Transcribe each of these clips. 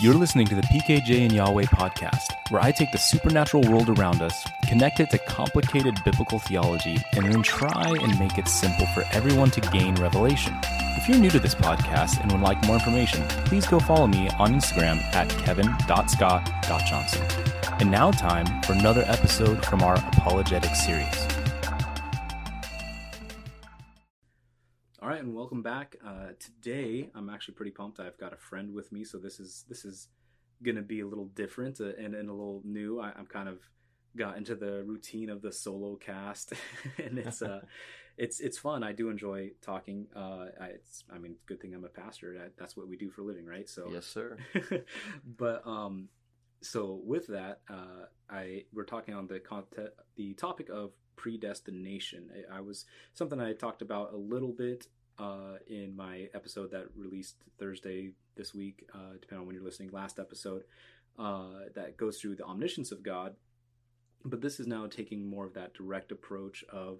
You're listening to the PKJ and Yahweh podcast, where I take the supernatural world around us, connect it to complicated biblical theology, and then try and make it simple for everyone to gain revelation. If you're new to this podcast and would like more information, please go follow me on Instagram at kevin.scott.johnson. And now, time for another episode from our apologetic series. Today, I'm actually pretty pumped. I've got a friend with me, so this is this is going to be a little different uh, and, and a little new. I, I'm kind of got into the routine of the solo cast, and it's uh, it's it's fun. I do enjoy talking. Uh, I, it's I mean, good thing I'm a pastor. I, that's what we do for a living, right? So Yes, sir. but um, so with that, uh, I we're talking on the content, the topic of predestination. I, I was something I talked about a little bit uh, in my episode that released Thursday this week, uh, depending on when you're listening. Last episode uh, that goes through the omniscience of God, but this is now taking more of that direct approach of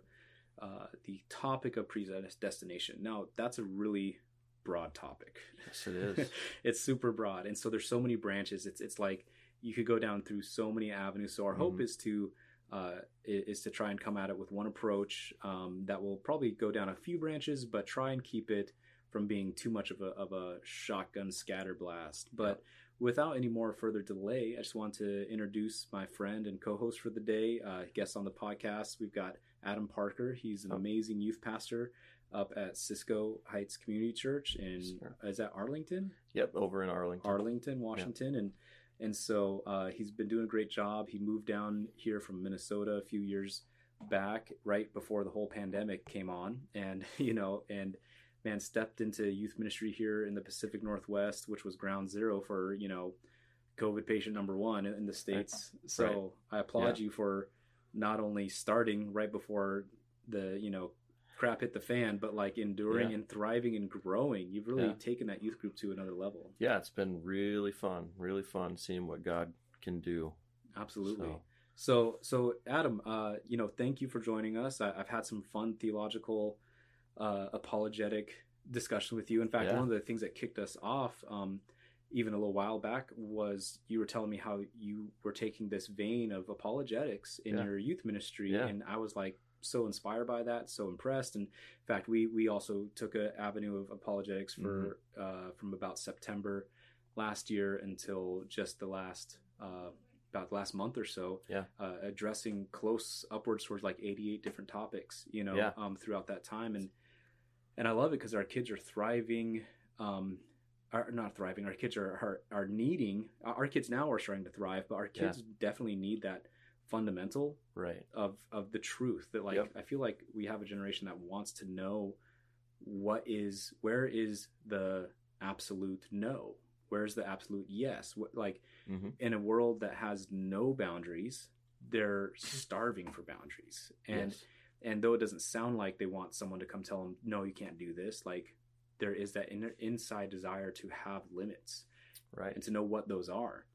uh, the topic of predestination. Now, that's a really broad topic. Yes, it is. it's super broad, and so there's so many branches. It's it's like you could go down through so many avenues. So our hope Mhm. is to uh, is to try and come at it with one approach um, that will probably go down a few branches, but try and keep it from being too much of a of a shotgun scatter blast. But without any more further delay, I just want to introduce my friend and co-host for the day, uh, guest on the podcast. We've got Adam Parker. He's an Oh. amazing youth pastor up at Cisco Heights Community Church in Sure. is that Arlington? Yep, over in Arlington. Arlington, Washington, and and so uh, he's been doing a great job. He moved down here from Minnesota a few years back, right before the whole pandemic came on, and you know, and man stepped into youth ministry here in the Pacific Northwest, which was ground zero for you know, COVID patient number one in the states. So I applaud you for not only starting right before the you know crap hit the fan, but like enduring Yeah. and thriving and growing. You've really Yeah. taken that youth group to another level. Yeah, it's been really fun. Really fun seeing what God can do. Absolutely. So- So, so, Adam, uh, you know, thank you for joining us. I, I've had some fun theological, uh, apologetic discussion with you. In fact, Yeah. one of the things that kicked us off, um, even a little while back, was you were telling me how you were taking this vein of apologetics in Yeah. your youth ministry, Yeah. and I was like so inspired by that, so impressed. And in fact, we we also took an avenue of apologetics for Mm-hmm. uh, from about September last year until just the last. Uh, about the last month or so, Yeah. uh, addressing close upwards towards like 88 different topics, you know, Yeah. um, throughout that time. And, and I love it because our kids are thriving, um, are not thriving. Our kids are, are, are needing, our kids now are starting to thrive, but our Yeah. kids definitely need that fundamental Right. of, of the truth that like, Yep. I feel like we have a generation that wants to know what is, where is the absolute no? Where's the absolute yes? What, like, hmm in a world that has no boundaries, they're starving for boundaries. And yes. and though it doesn't sound like they want someone to come tell them, no, you can't do this, like there is that inner, inside desire to have limits Right. and to know what those are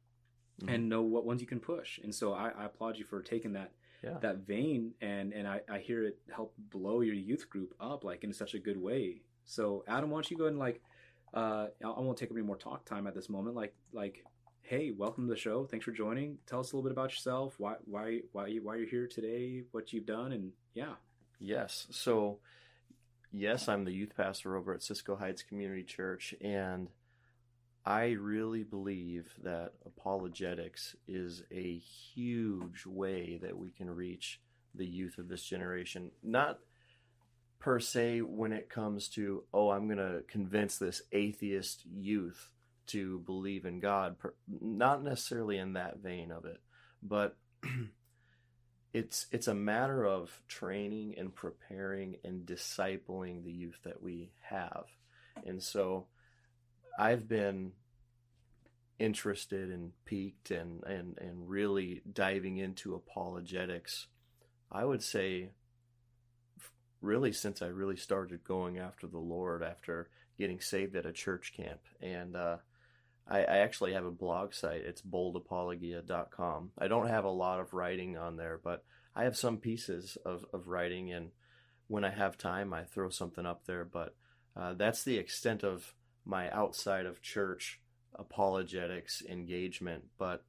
Mhm. and know what ones you can push. And so I, I applaud you for taking that Yeah. that vein and and I, I hear it help blow your youth group up like in such a good way. So Adam, why don't you go ahead and like uh I I won't take up any more talk time at this moment. Like like hey, welcome to the show. Thanks for joining. Tell us a little bit about yourself, why why why you why you're here today, what you've done and yeah. Yes. So, yes, I'm the youth pastor over at Cisco Heights Community Church, and I really believe that apologetics is a huge way that we can reach the youth of this generation. Not per se when it comes to, oh, I'm going to convince this atheist youth to believe in God, not necessarily in that vein of it, but it's it's a matter of training and preparing and discipling the youth that we have. And so I've been interested and peaked and, and, and really diving into apologetics, I would say really since I really started going after the Lord after getting saved at a church camp. And uh, I, actually have a blog site. It's boldapologia.com. I don't have a lot of writing on there, but I have some pieces of, of writing. And when I have time, I throw something up there. But uh, that's the extent of my outside of church apologetics engagement, but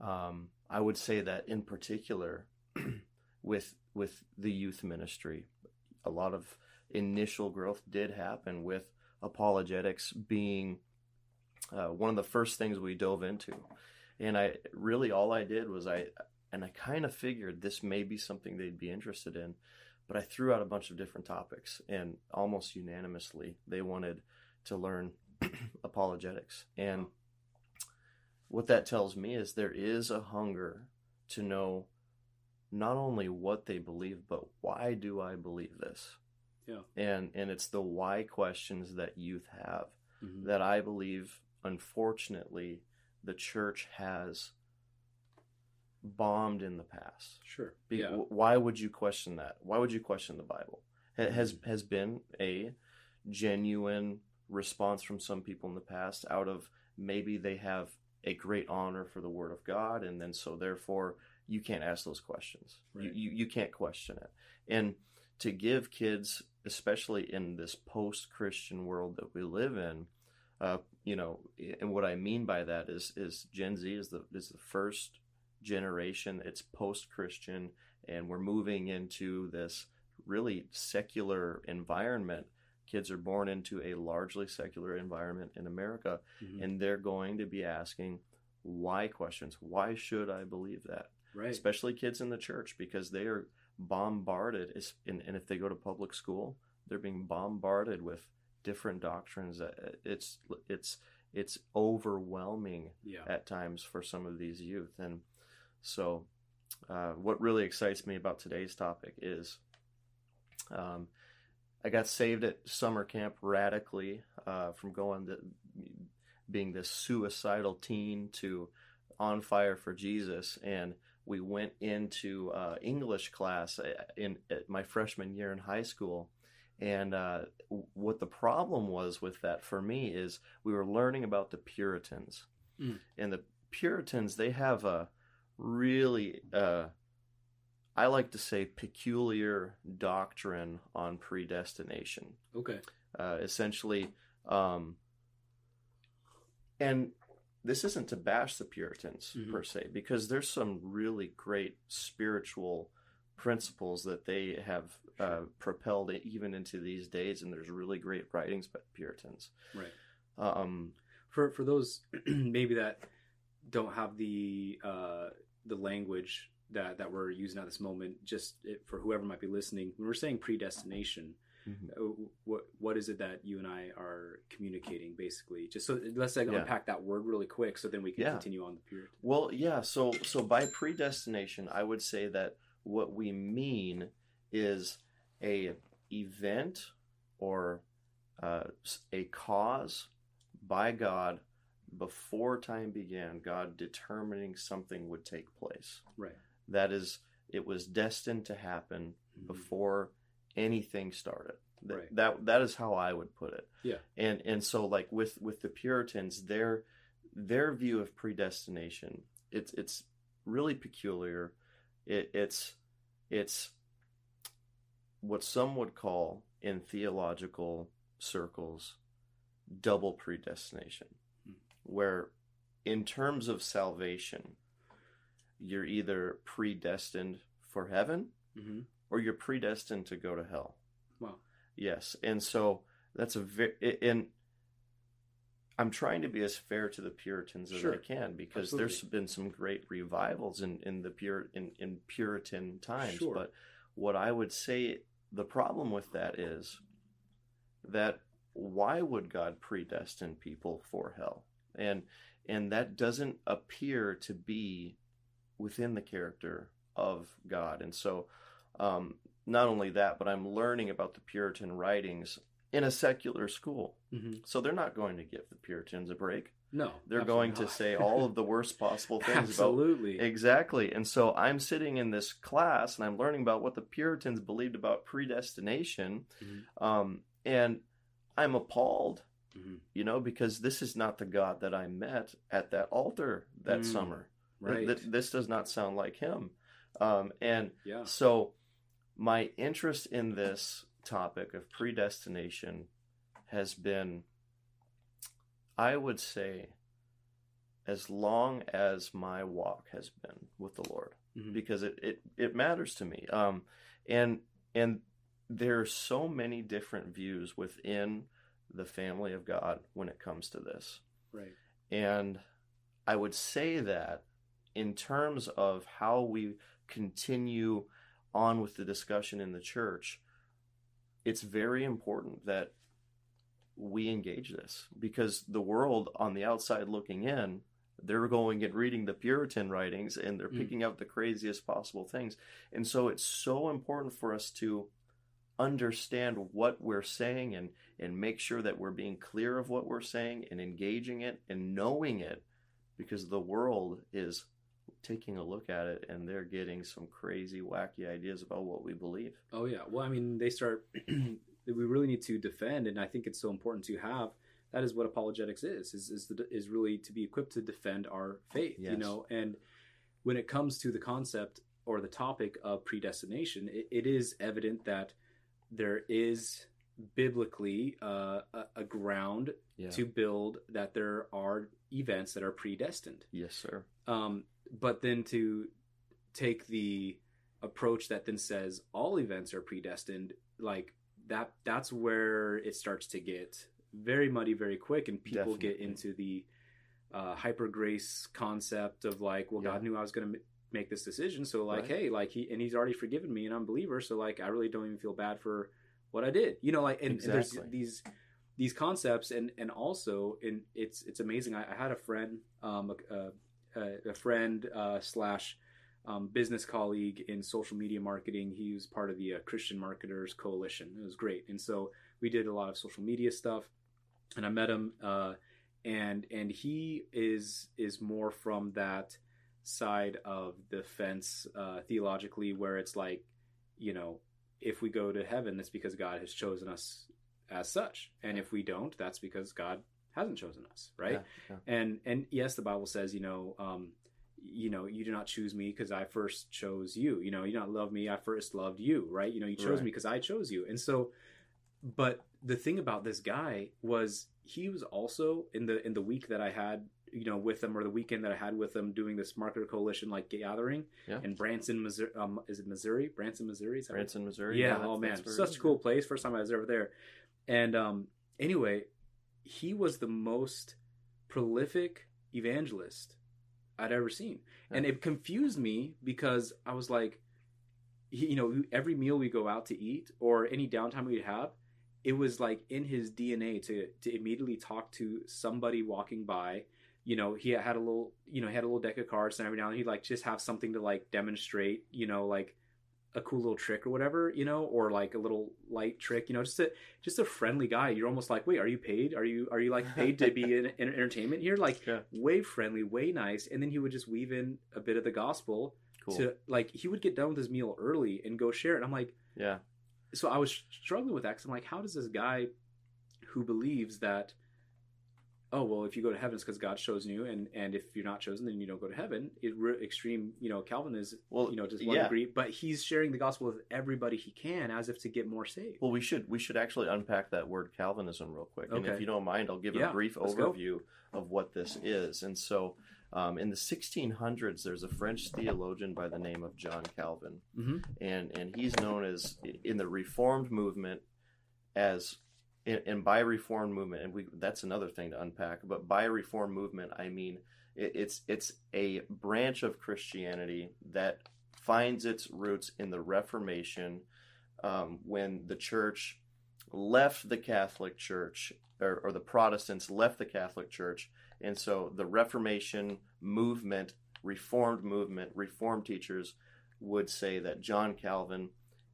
um, I would say that in particular, with with the youth ministry, a lot of initial growth did happen with apologetics being uh, one of the first things we dove into, and I really all I did was I and I kind of figured this may be something they'd be interested in, but I threw out a bunch of different topics, and almost unanimously they wanted to learn apologetics. And what that tells me is there is a hunger to know not only what they believe, but why do I believe this? Yeah. And and it's the why questions that youth have Mhm. that I believe unfortunately the church has bombed in the past. Sure. Be- yeah. wh- Why would you question that? Why would you question the Bible? Ha- Has Mm-hmm. has been a genuine response from some people in the past out of maybe they have a great honor for the Word of God, and then so therefore you can't ask those questions. You, you you can't question it. And to give kids, especially in this post-Christian world that we live in, uh, you know, and what I mean by that is is Gen Z is the is the first generation. It's post-Christian, and we're moving into this really secular environment. Kids are born into a largely secular environment in America, Mhm. and they're going to be asking why questions. Why should I believe that? right. especially kids in the church because they are bombarded and, and if they go to public school they're being bombarded with different doctrines that it's it's it's overwhelming Yeah. at times for some of these youth and so uh, what really excites me about today's topic is um, I got saved at summer camp radically uh, from going to being this suicidal teen to on fire for Jesus. And we went into uh, English class uh, in, my freshman year in high school. And uh, what the problem was with that for me is we were learning about the Puritans. Mm. And the Puritans, they have a really, uh, I like to say, peculiar doctrine on predestination Okay. uh, essentially um, and this isn't to bash the puritans Mhm. per se because there's some really great spiritual principles that they have uh, propelled even into these days and there's really great writings by puritans Right. um, For for those maybe that don't have the uh, the language that that we're using at this moment, just for whoever might be listening, when we're saying predestination, uh, what what is it that you and I are communicating basically? Just so let's like Yeah. unpack that word really quick, so then we can Yeah. continue on the period. Well, yeah. So, so by predestination, I would say that what we mean is a event or uh, a cause by God before time began. God determining something would take place. Right. That is, it was destined to happen before anything started. Th- Right. That that is how I would put it. Yeah. And and so like with with the Puritans, their their view of predestination, it's it's really peculiar. It, it's it's what some would call in theological circles double predestination, Hmm. where in terms of salvation, you're either predestined for heaven hmm or you're predestined to go to hell. Wow. Yes, and so that's a very and I'm trying to be as fair to the Puritans as Sure. I can because Absolutely. there's been some great revivals in in the pure in, in Puritan times. Sure. But what I would say the problem with that is that why would God predestine people for hell? And and that doesn't appear to be within the character of God. And so um, not only that, but I'm learning about the Puritan writings in a secular school. hmm So they're not going to give the Puritans a break. No, They're going to say all of the worst possible things about absolutely. Exactly. And so I'm sitting in this class and I'm learning about what the Puritans believed about predestination. Mhm. Um, and I'm appalled, Mhm. you know, because this is not the God that I met at that altar that Mm, summer. Right. th- this does not sound like him. Um, and yeah. so my interest in this topic of predestination has been, I would say, as long as my walk has been with the Lord Mhm. because it, it, it matters to me. Um, and and there are so many different views within the family of God when it comes to this. Right. And I would say that in terms of how we continue on with the discussion in the church, it's very important that we engage this because the world on the outside looking in, they're going and reading the Puritan writings and they're Mm. picking out the craziest possible things. And so it's so important for us to understand what we're saying and and make sure that we're being clear of what we're saying and engaging it and knowing it because the world is taking a look at it and they're getting some crazy wacky ideas about what we believe Oh yeah. Well, I mean, they start. we really need to defend, and I think it's so important to have. That is what apologetics is. Is is, the, is really to be equipped to defend our faith. You know, and when it comes to the concept or the topic of predestination, it, it is evident that there is biblically uh, a, a ground yeah to build that there are events that are predestined. yes sir Um, but then to take the approach that then says all events are predestined, like that, that's where it starts to get very muddy very quick, and people get into the uh, hyper grace concept of like, well, Yeah. God knew I was going to make this decision, so like, Right. hey, like he and he's already forgiven me, and I'm a believer, so like, I really don't even feel bad for what I did, you know, like, and, and there's these these concepts, and and also, and it's it's amazing. I, I had a friend, um, a, a a, a friend uh, slash um, business colleague in social media marketing. He was part of the uh, Christian Marketers Coalition. It was great, and so we did a lot of social media stuff. And I met him, uh, and and he is is more from that side of the fence uh, theologically, where it's like, you know, if we go to heaven, it's because God has chosen us as such, and if we don't, that's because God hasn't chosen us, right? Yeah, yeah. and and yes the bible says you know um you know you do not choose me because i first chose you you know you do not love me i first loved you right you know you chose Right. me because i chose you and so but the thing about this guy was he was also in the in the week that i had you know with them or the weekend that i had with them doing this marketer coalition like gathering Yeah. in branson missouri um, is it missouri branson missouri is right? Branson, Missouri. Yeah, that's- oh man, that's where it such a cool place. First time I was ever there. And um, anyway, he was the most prolific evangelist I'd ever seen, and it confused me because I was like, you know, every meal we go out to eat or any downtime we'd have, it was like in his DNA to to immediately talk to somebody walking by. You know, he had a little, you know, he had a little deck of cards, and every now and then he'd like just have something to like demonstrate. You know, like a cool little trick or whatever, you know, or like a little light trick, you know, just a just a friendly guy. You're almost like, wait, are you paid? Are you are you like paid to be in, in entertainment here? Like Yeah. way friendly, way nice. And then he would just weave in a bit of the gospel Cool. to like he would get done with his meal early and go share it. And I'm like, yeah. so I was struggling with that because I'm like, how does this guy who believes that, oh well, if you go to heaven, it's because God's chosen you, and and if you're not chosen, then you don't go to heaven. It re- extreme, you know, Calvinism Well, you know just one yeah. degree, but he's sharing the gospel with everybody he can as if to get more saved. Well, we should we should actually unpack that word Calvinism real quick, and if you don't mind, I'll give Yeah, a brief let's go. overview of what this is. And so, um, in the 1600s, there's a French theologian by the name of John Calvin, Mhm. and and he's known as in the Reformed movement as and and by reform movement, and we that's another thing to unpack. But by reform movement, I mean it, it's it's a branch of Christianity that finds its roots in the Reformation, um, when the church left the Catholic Church, or, or the Protestants left the Catholic Church, and so the Reformation movement, Reformed movement, Reformed teachers would say that John Calvin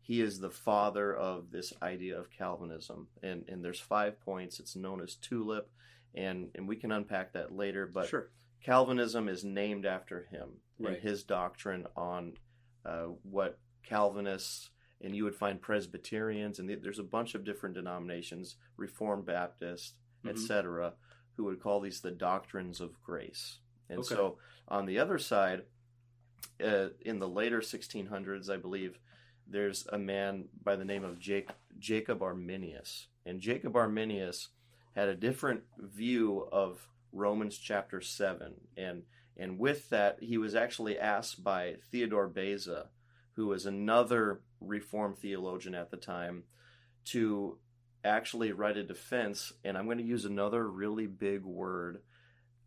he is the father of this idea of Calvinism. And and there's five points. It's known as tulip, and and we can unpack that later. But sure, Calvinism is named after him Right. and his doctrine on uh, what Calvinists and you would find Presbyterians and there's a bunch of different denominations, Reformed Baptist, Mhm. etc., who would call these the doctrines of grace. And Okay. so on the other side, uh, in the later 1600s, I believe, there's a man by the name of Jake, Jacob Arminius. And Jacob Arminius had a different view of Romans chapter 7. And, and with that, he was actually asked by Theodore Beza, who was another Reformed theologian at the time, to actually write a defense. And I'm going to use another really big word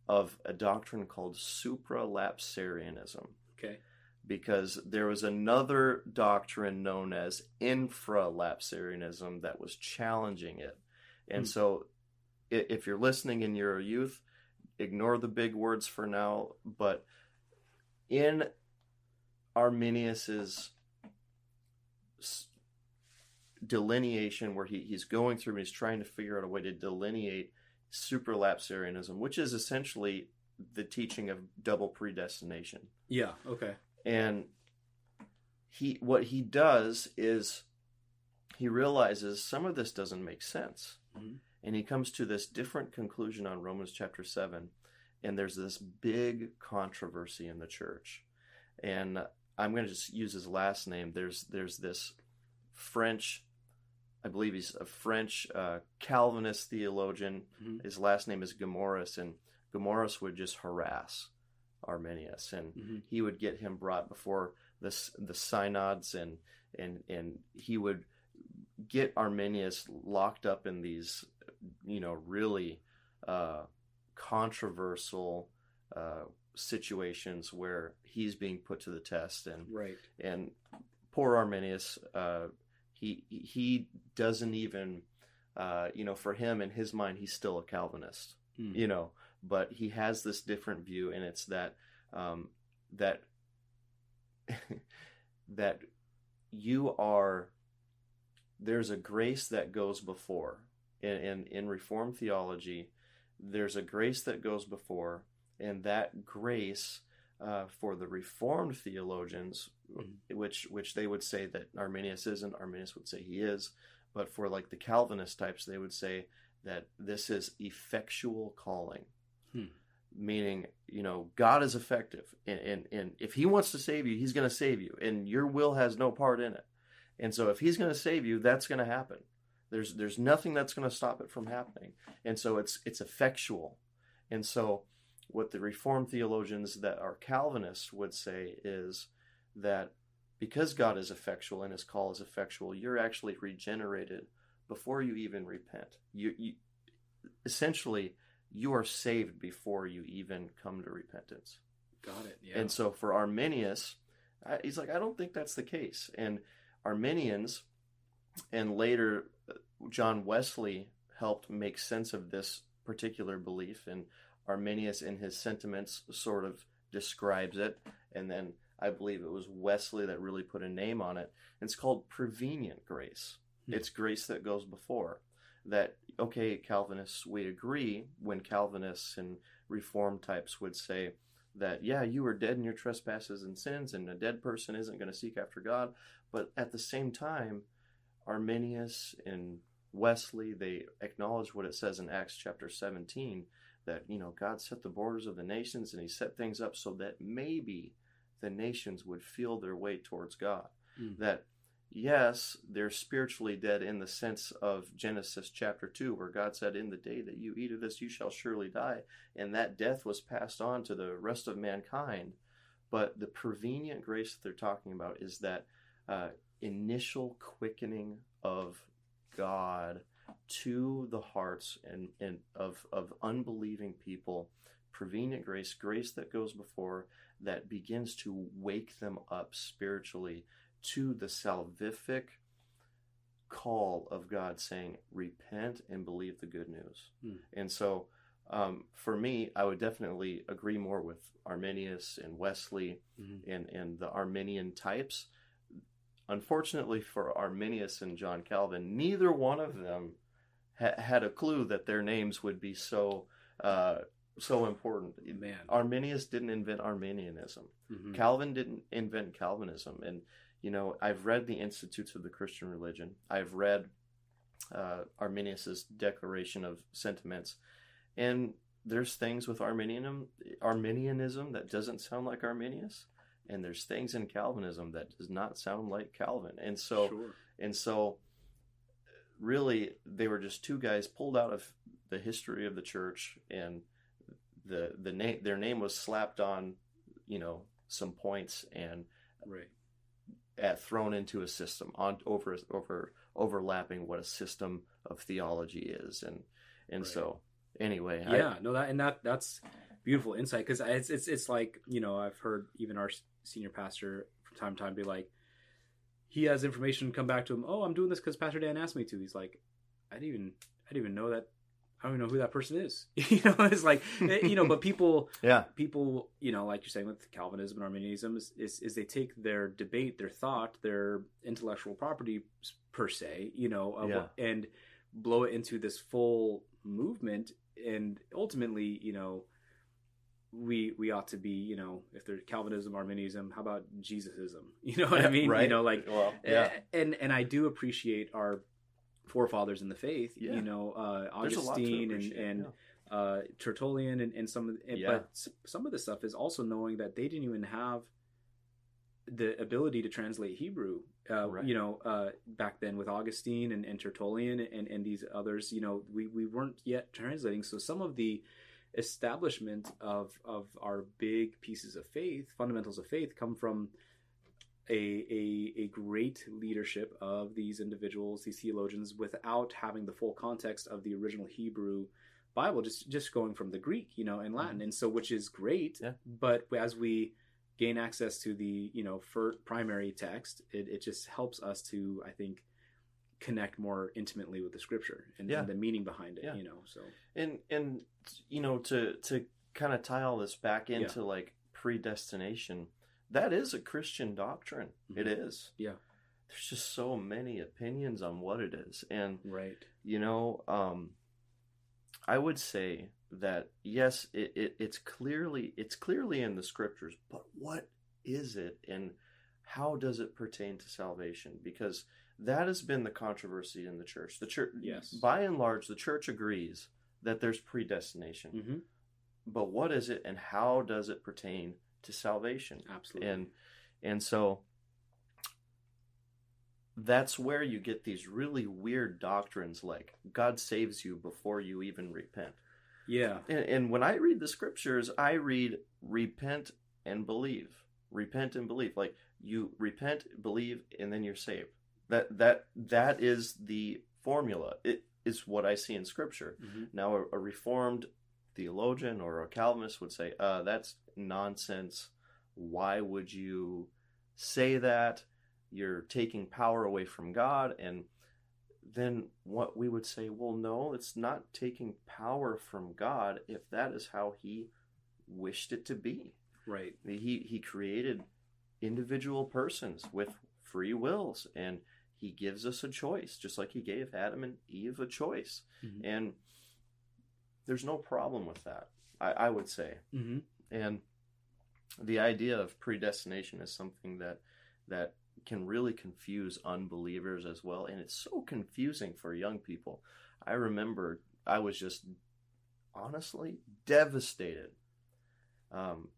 of a doctrine called supralapsarianism. Okay. Because there was another doctrine known as infralapsarianism that was challenging it. And Hmm. so if you're listening and you're a youth, ignore the big words for now. But in Arminius's delineation, where he, he's going through and he's trying to figure out a way to delineate superlapsarianism, which is essentially the teaching of double predestination. Yeah. Okay. And he what he does is he realizes some of this doesn't make sense. Mhm. And he comes to this different conclusion on Romans chapter 7 and there's this big controversy in the church. And I'm going to just use his last name. There's there's this French I believe he's a French uh, Calvinist theologian. Mhm. His last name is Gomarus, and Gomarus would just harass Arminius, and hmm he would get him brought before the the synods, and and and he would get Arminius locked up in these, you know, really uh, controversial uh, situations where he's being put to the test, and Right. and poor Arminius, uh, he he doesn't even, uh, you know, for him in his mind, he's still a Calvinist, Hmm. you know, but he has this different view, and it's that um, that that you are there's a grace that goes before in, in in Reformed theology. There's a grace that goes before, and that grace uh, for the Reformed theologians, Mhm. which which they would say that Arminius isn't. Arminius would say he is, but for like the Calvinist types, they would say that this is effectual calling, Hmm. meaning you know God is effective, and, and and if He wants to save you, He's going to save you, and your will has no part in it. And so if He's going to save you, that's going to happen. There's there's nothing that's going to stop it from happening, and so it's it's effectual, and so what the Reformed theologians that are Calvinists would say is that because God is effectual and His call is effectual, you're actually regenerated before you even repent. You, you essentially you are saved before you even come to repentance. Got it. Yeah. And so for Arminius, he's like, I don't think that's the case. And Arminians, and later uh, John Wesley helped make sense of this particular belief. And Arminius, in his sentiments, sort of describes it. And then I believe it was Wesley that really put a name on it. It's called prevenient grace. Hmm. It's grace that goes before. That, okay, Calvinists, we agree when Calvinists and Reform types would say, that yeah you were dead in your trespasses and sins and a dead person isn't going to seek after god but at the same time arminius and wesley they acknowledge what it says in acts chapter 17 that you know god set the borders of the nations and he set things up so that maybe the nations would feel their way towards god Mm. that yes they're spiritually dead in the sense of genesis chapter 2 where god said in the day that you eat of this you shall surely die and that death was passed on to the rest of mankind. But the prevenient grace that they're talking about is that uh, initial quickening of God to the hearts and, and of, of unbelieving people. Prevenient grace, grace that goes before, that begins to wake them up spiritually to the salvific call of God saying, repent and believe the good news. Hmm. And so, um, for me, I would definitely agree more with Arminius and Wesley Mhm. and, and the Arminian types. Unfortunately for Arminius and John Calvin, neither one of them ha- had a clue that their names would be so uh, so important. Man. Arminius didn't invent Arminianism. Mhm. Calvin didn't invent Calvinism. And, you know, I've read the Institutes of the Christian Religion. I've read uh, Arminius's Declaration of Sentiments. And there's things with Arminianism, Arminianism that doesn't sound like Arminius. And there's things in Calvinism that does not sound like Calvin. And so, sure. and so, really, they were just two guys pulled out of the history of the church, and the the name their name was slapped on, you know, some points and right at, thrown into a system on over over overlapping what a system of theology is and and Right. so anyway yeah no that and that that's beautiful insight because it's it's it's like you know i've heard even our senior pastor from time to time be like he has information come back to him oh i'm doing this because pastor dan asked me to he's like i didn't even i didn't even know that i don't even know who that person is. You know it's like eh, you know but people yeah. people you know like you're saying with calvinism and arminianism is, is, is they take their debate their thought their intellectual property per se you know Yeah. and blow it into this full movement. And ultimately you know we we ought to be you know if there's calvinism arminianism how about jesusism? You know what i mean? Right. you know like well yeah. eh, and and i do appreciate our forefathers in the faith Yeah. you know uh There's a lot to augustine and and yeah. uh, Tertullian and, and some of the, Yeah. but some of the stuff is also knowing that they didn't even have the ability to translate Hebrew. Uh, Right. You know, uh, back then with Augustine and, and Tertullian and, and these others, you know, we, we weren't yet translating. So some of the establishment of of our big pieces of faith, fundamentals of faith, come from a, a a great leadership of these individuals, these theologians, without having the full context of the original Hebrew Bible, just just going from the Greek, you know, and Latin, mm-hmm. and so which is great. Yeah. But as we gain access to the you know for primary text, it, it just helps us to I think connect more intimately with the Scripture and, Yeah. and the meaning behind it. Yeah. You know, so and and you know to to kind of tie all this back into like predestination that is a christian doctrine. It Mhm. is. Yeah. there's just so many opinions on what it is. And right, you know um i would say that yes it, it it's clearly it's clearly in the scriptures but what is it and how does it pertain to salvation? Because that has been the controversy in the church. The church Yes. by and large the church agrees that there's predestination. Hmm but what is it and how does it pertain to salvation. Absolutely, and and so that's where you get these really weird doctrines like god saves you before you even repent. Yeah, and, and when i read the scriptures i read repent and believe repent and believe. Like you repent believe and then you're saved. That that that is the formula. It is what i see in scripture. Hmm now, a, a reformed theologian or a Calvinist would say, uh, that's nonsense. Why would you say that? You're taking power away from God. And then what we would say, well, no, it's not taking power from God if that is how He wished it to be. right, He, he created individual persons with free wills and He gives us a choice, just like He gave Adam and Eve a choice Mhm. and there's no problem with that I, I would say. Hmm and the idea of predestination is something that that can really confuse unbelievers as well and it's so confusing for young people. I remember i was just honestly devastated um,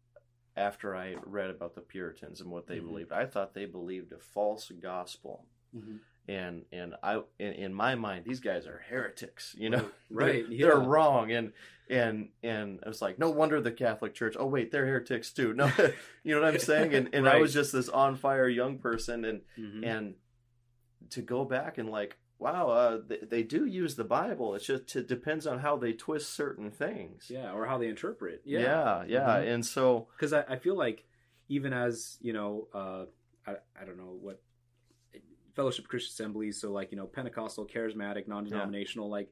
after i read about the puritans and what they Mhm. believed. I thought they believed a false gospel. Hmm and and I in, in my mind these guys are heretics you know? Right, they're, yeah. they're wrong and and and I was like no wonder the Catholic Church oh wait they're heretics too. No you know what I'm saying? And and I was just this on fire young person and hmm and to go back and like wow uh, they, they do use the Bible. It's just it depends on how they twist certain things. Yeah, or how they interpret. yeah. Yeah, yeah, Mhm. and so because I, I feel like even as you know uh I, I don't know what fellowship christian assemblies so like you know pentecostal charismatic non-denominational like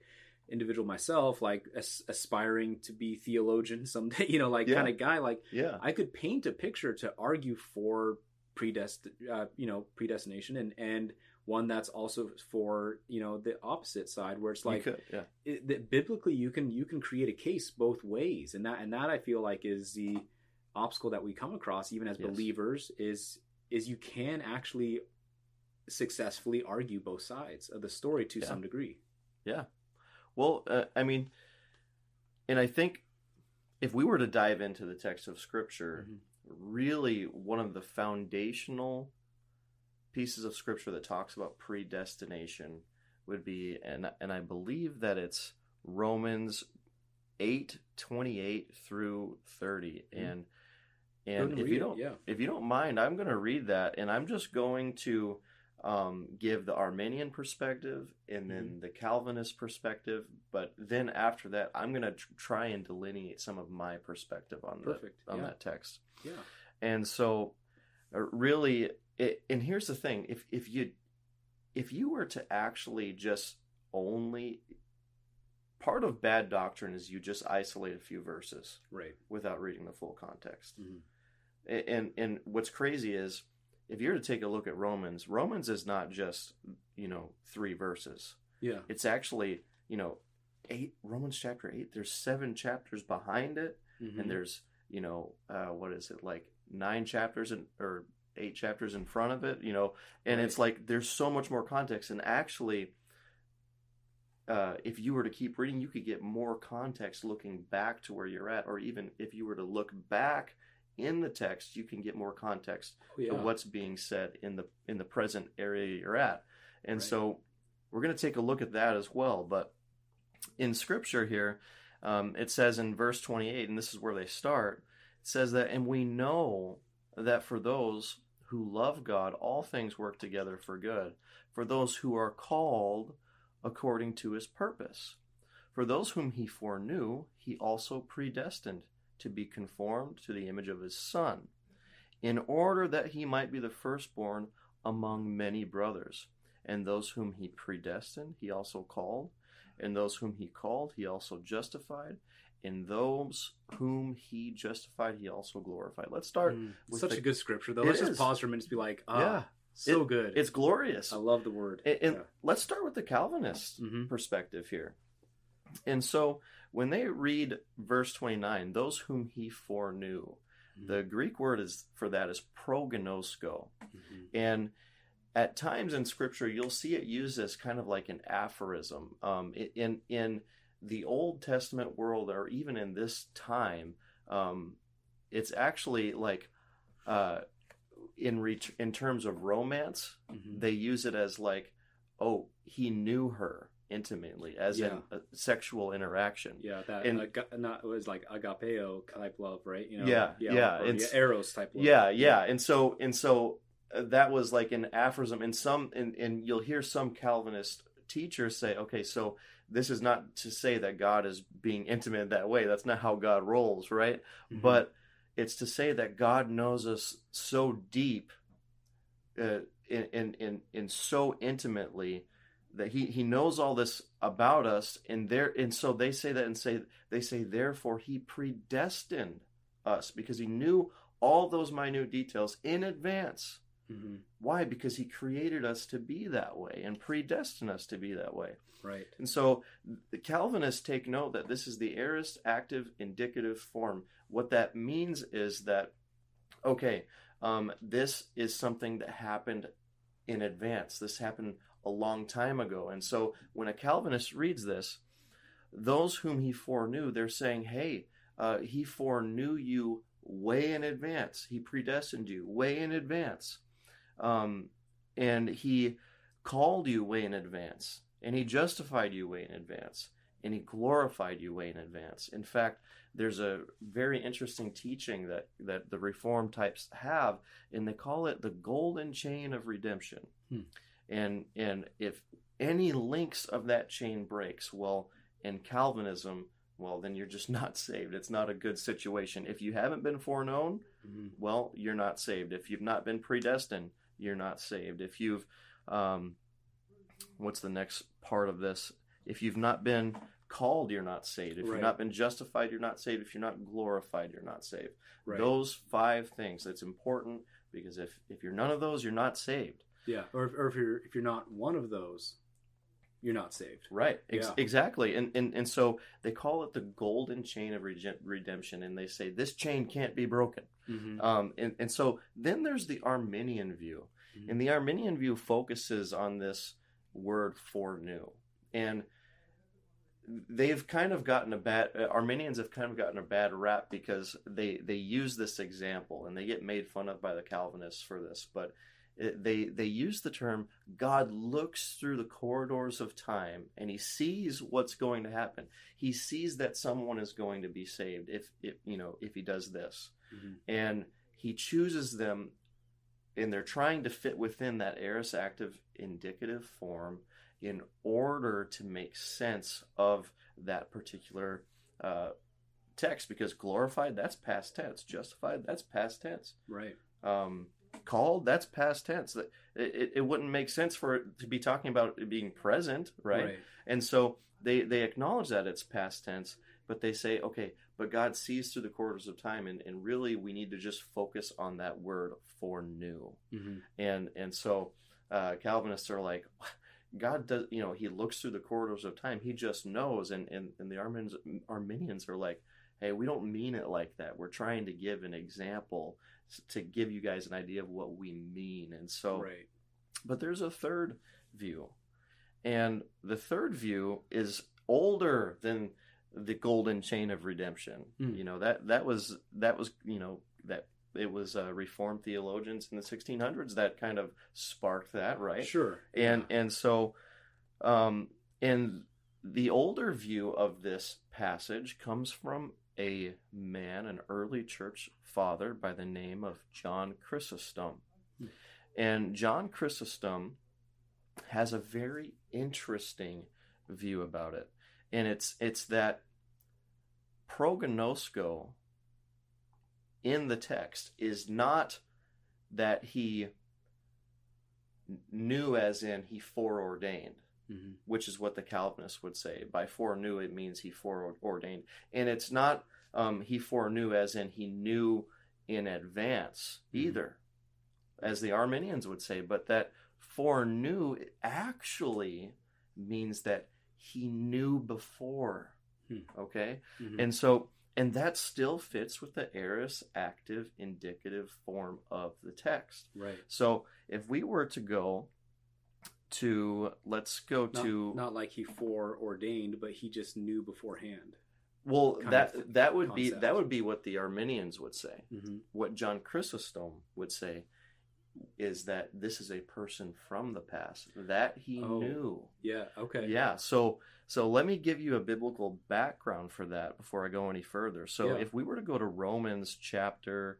individual myself like as, aspiring to be theologian someday you know like Yeah. kind of guy like yeah i could paint a picture to argue for predest uh, you know predestination and and one that's also for you know the opposite side where it's like could, yeah it, that biblically you can you can create a case both ways and that and that i feel like is the obstacle that we come across even as Yes. believers is is you can actually successfully argue both sides of the story to Yeah. some degree Yeah. Well, uh, I mean, and I think if we were to dive into the text of Scripture, Mhm. really one of the foundational pieces of Scripture that talks about predestination would be, and and I believe that it's Romans 8 28 through 30 Mhm. and and if you don't yeah. if you don't mind i'm going to read that and i'm just going to um, give the Arminian perspective and then Mm-hmm. the calvinist perspective but then after that i'm going to tr- try and delineate some of my perspective on that Perfect. on yeah. that text Yeah. and so uh, really it, and here's the thing if if you if you were to actually just only part of bad doctrine is you just isolate a few verses Right. without reading the full context Mhm. A- and and what's crazy is if you're to take a look at romans romans is not just you know three verses. Yeah. it's actually you know eight romans chapter eight there's seven chapters behind it. Mhm. and there's you know uh, what is it like nine chapters in, or eight chapters in front of it you know? And it's like there's so much more context. And actually uh, if you were to keep reading you could get more context looking back to where you're at or even if you were to look back in the text you can get more context Oh, yeah. to what's being said in the in the present area you're at and Right. so we're going to take a look at that as well but in scripture here um, it says in verse 28 and this is where they start it says that and we know that for those who love god all things work together for good for those who are called according to his purpose for those whom he foreknew he also predestined to be conformed to the image of his son in order that he might be the firstborn among many brothers. And those whom he predestined, he also called. And those whom he called, he also justified. And those whom he justified, he also glorified. Let's start. Mm. with Such the- a good scripture, though. Let's is. just pause for a minute to be like, ah, Yeah. so good. It's glorious. I love the word. And, and Yeah. let's start with the Calvinist Mhm. perspective here. And so when they read verse 29, those whom he foreknew, Mhm. the Greek word is for that is prognosko. Mhm. And at times in scripture, you'll see it used as kind of like an aphorism. Um, in in the Old Testament world, or even in this time, um, it's actually like uh, in in terms of romance, Mhm. they use it as like, oh, he knew her intimately, as Yeah. in a sexual interaction. Yeah, that And- aga- not it was like agapeo type love, right? You know, Yeah, yeah, or, it's- eros type love. Yeah, yeah, and so and so uh, that was like an aphorism. And some, and, and you'll hear some Calvinist teachers say, okay, so this is not to say that God is being intimate that way. That's not how God rolls, right? Mhm. But it's to say that God knows us so deep, uh, in, in in in so intimately that he he knows all this about us, and there and so they say that and say they say therefore he predestined us because he knew all those minute details in advance. Mhm. Why? Because he created us to be that way and predestined us to be that way. right. And so the Calvinists take note that this is the aorist active indicative form. What that means is that, okay, um, this is something that happened in advance. This happened a long time ago. And so when a Calvinist reads this, those whom he foreknew, they're saying, hey, uh, he foreknew you way in advance. He predestined you way in advance. Um, and he called you way in advance and he justified you way in advance and he glorified you way in advance in fact there's a very interesting teaching that that the reform types have and they call it the golden chain of redemption Hmm. And and if any links of that chain breaks well in calvinism well then you're just not saved it's not a good situation if you haven't been foreknown Mhm. well, you're not saved. If you've not been predestined, you're not saved. If you've, um, what's the next part of this? If you've not been called, you're not saved. If Right. you've not been justified, you're not saved. If you're not glorified, you're not saved. Right. Those five things. That's important because if if you're none of those, you're not saved. Yeah, or, if, or if you're if you're not one of those, you're not saved. Right. Ex- Yeah. Exactly. And, and and so they call it the golden chain of rege- redemption, and they say this chain can't be broken. Mhm. Um, and, and so then there's the Arminian view. Mhm. And the Arminian view focuses on this word foreknew, And they've kind of gotten a bad uh, Arminians have kind of gotten a bad rap because they they use this example and they get made fun of by the Calvinists for this. But they they use the term God looks through the corridors of time and he sees what's going to happen. He sees that someone is going to be saved if if you know if he does this. Mhm. And he chooses them and they're trying to fit within that aorist active indicative form in order to make sense of that particular uh, text because glorified that's past tense justified that's past tense Right. um, called that's past tense. That- it, it, it wouldn't make sense for it to be talking about it being present right, and so they they acknowledge that it's past tense but they say okay but god sees through the corridors of time and, and really we need to just focus on that word foreknew. Hmm and and so uh, calvinists are like god does you know he looks through the corridors of time. He just knows. And and, and the arminians arminians are like hey we don't mean it like that. We're trying to give an example to give you guys an idea of what we mean and so Right. but there's a third view. And the third view is older than the golden chain of redemption. Hmm. You know, that that was that was, you know, that it was uh, reformed theologians in the 1600s that kind of sparked that, right? Sure. and and so um and the older view of this passage comes from a man an early church father by the name of john chrysostom. And john chrysostom has a very interesting view about it. And it's it's that prognosko in the text is not that he knew as in he foreordained hmm which is what the calvinists would say by foreknew it means he foreordained and it's not um, he foreknew as in he knew in advance Mhm. either as the arminians would say but that foreknew actually means that he knew before Hmm. okay hmm and so and that still fits with the aorist active indicative form of the text right. so if we were to go to, let's go Not, to, not like he foreordained, but he just knew beforehand. well, that that would be that would be what the Arminians would say. hmm What John Chrysostom would say is that this is a person from the past that he Oh. knew. Yeah. Okay. Yeah. So so let me give you a biblical background for that before I go any further. So Yeah. if we were to go to Romans chapter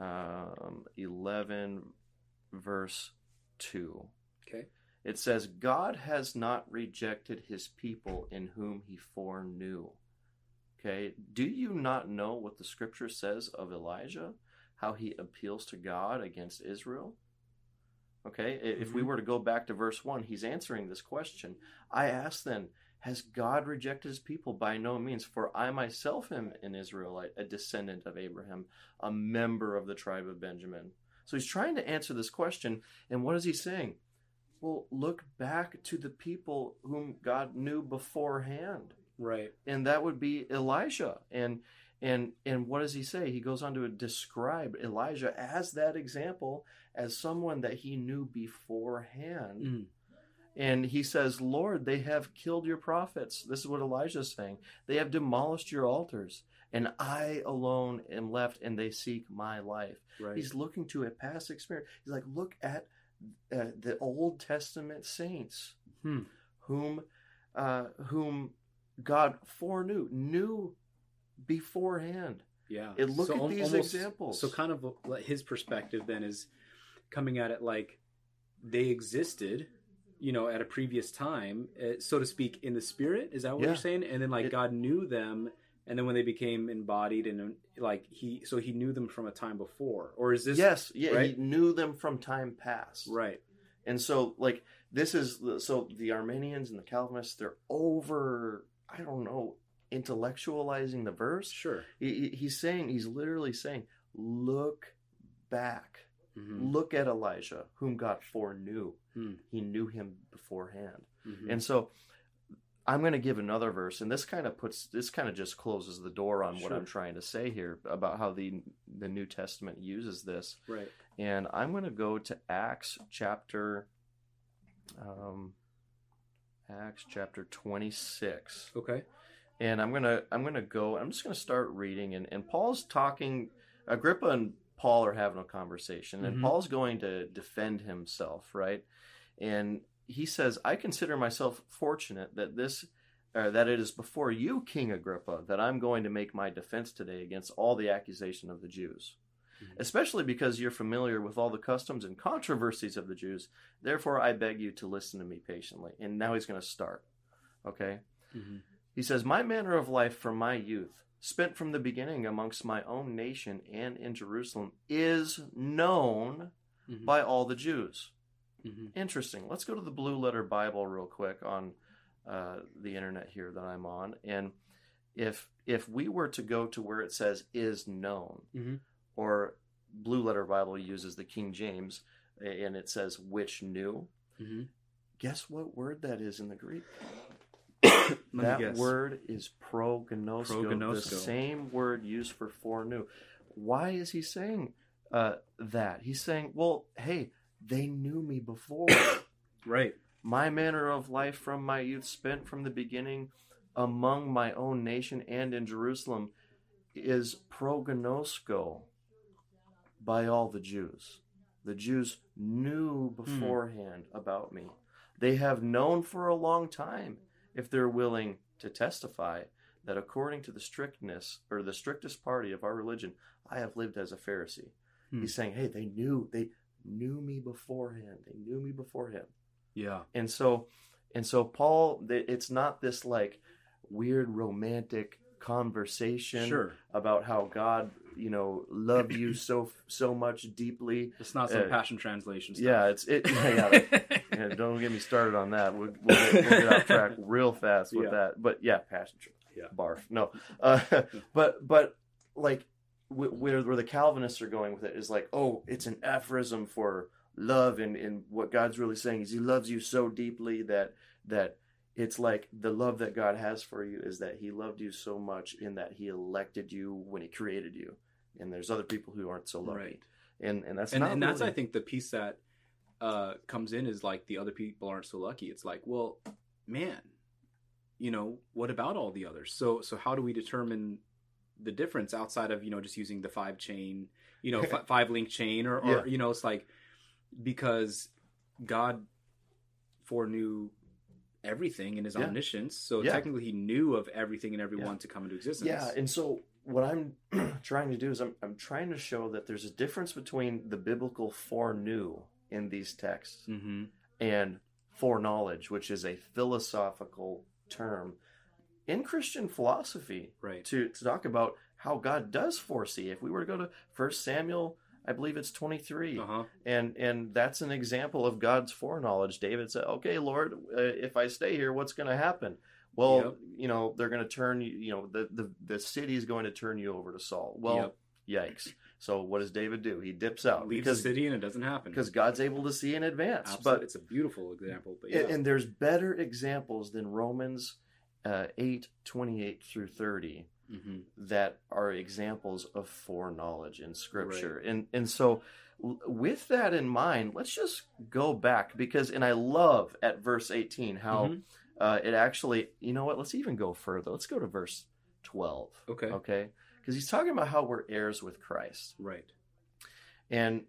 um, eleven, verse two. It says, God has not rejected his people in whom he foreknew. Okay. Do you not know what the scripture says of Elijah? How he appeals to God against Israel? Okay. I- If we Mhm. were to go back to verse 1, he's answering this question. I ask then, has God rejected his people? By no means, for I myself am an Israelite, a descendant of Abraham, a member of the tribe of Benjamin. So he's trying to answer this question. And what is he saying? Well, look back to the people whom God knew beforehand. Right. And that would be Elijah. And and and what does he say? He goes on to describe Elijah as that example, as someone that he knew beforehand. Mm. And he says, Lord, they have killed your prophets. This is what Elijah is saying. They have demolished your altars, and I alone am left, and they seek my life. Right. He's looking to a past experience. He's like, look at uh, the Old Testament saints, Hmm. whom, uh, whom God foreknew, knew beforehand. Yeah. And look at al- these examples. So kind of his perspective then is coming at it like they existed, you know, at a previous time, uh, so to speak, in the spirit. Is that what Yeah. you're saying? And then like It- God knew them, and then when they became embodied and like he, so he knew them from a time before, or is this yes, yeah, right? he knew them from time past. right? And so, like, this is the- so the Arminians and the Calvinists, they're over, I don't know, intellectualizing the verse. Sure. He, he- he's saying, he's literally saying, look back. Mhm. Look at Elijah, whom God foreknew. Hmm. He knew him beforehand. Mhm. And so I'm going to give another verse, and this kind of puts, this kind of just closes the door on what I'm trying to say here about how the the New Testament uses this right. and I'm going to go to Acts chapter, um, Acts chapter 26, Okay. and I'm gonna I'm gonna go. I'm just gonna start reading, and and Paul's talking. Agrippa and Paul are having a conversation, and Mhm. Paul's going to defend himself, right? And he says, "I consider myself fortunate that this." Uh, that it is before you, King Agrippa, that I'm going to make my defense today against all the accusation of the Jews Mhm. especially because you're familiar with all the customs and controversies of the Jews. Therefore, I beg you to listen to me patiently. And now he's going to start. Okay? Mhm. He says, My manner of life from my youth, spent from the beginning amongst my own nation and in Jerusalem, is known Mhm. by all the Jews. Mhm. Interesting. Let's go to the Blue Letter Bible real quick on uh, the internet here that I'm on. And if if we were to go to where it says is known, Mhm. or Blue Letter Bible uses the King James and it says which knew, Mhm. guess what word that is in the Greek? that word is prognosko, the same word used for foreknew. Why is he saying uh, that? He's saying, well, hey, they knew me before. Right. my manner of life from my youth spent from the beginning among my own nation and in Jerusalem is prognosko by all the Jews. The Jews knew beforehand about me. They have known for a long time, if they're willing to testify, that according to the strictness or the strictest party of our religion, I have lived as a Pharisee. Hmm. He's saying, hey, they knew, they knew me beforehand. They knew me beforehand Yeah. and so and so paul it's not this like weird romantic conversation Sure. about how god you know loved you so so much deeply It's not some Uh, passion translation stuff. yeah it's it yeah, yeah, yeah, don't get me started on that we'll, we'll, get, we'll get off track real fast with Yeah. that but yeah passion Yeah. barf no uh, but but like where where the calvinists are going with it is like oh it's an aphorism for love and and what god's really saying is he loves you so deeply that that it's like the love that god has for you is that he loved you so much in that he elected you when he created you and there's other people who aren't so lucky Right. and and that's and, not and that's I think the piece that uh, comes in is like the other people aren't so lucky. It's like, well, man, you know, what about all the others? So so how do we determine the difference outside of you know just using the five chain, you know, f- five link chain, or, or Yeah. you know, it's like because God foreknew everything in His Yeah. omniscience, so Yeah. technically He knew of everything and everyone to come into existence. Yeah, and so what I'm trying to do is I'm I'm trying to show that there's a difference between the biblical foreknew in these texts hmm and foreknowledge, which is a philosophical term in Christian philosophy right. to, to talk about how God does foresee. If we were to go to First Samuel, I believe it's 23, Uh huh. and and that's an example of God's foreknowledge. David said, "Okay, Lord, uh, if I stay here, what's going to happen?" Well, Yep. you know, they're going to turn you. You know, the the the city is going to turn you over to Saul. Well, yikes! So what does David do? He dips out Leaves because the city and it doesn't happen. because God's able to see in advance. Absolutely. But it's a beautiful example. But yeah. and, and there's better examples than Romans uh, eight twenty eight through thirty hmm that are examples of foreknowledge in scripture. And and so with that in mind let's just go back because and i love at verse 18 how Mhm. uh, it actually you know what let's even go further. Let's go to verse 12 Okay. okay? Because he's talking about how we're heirs with christ. Right. and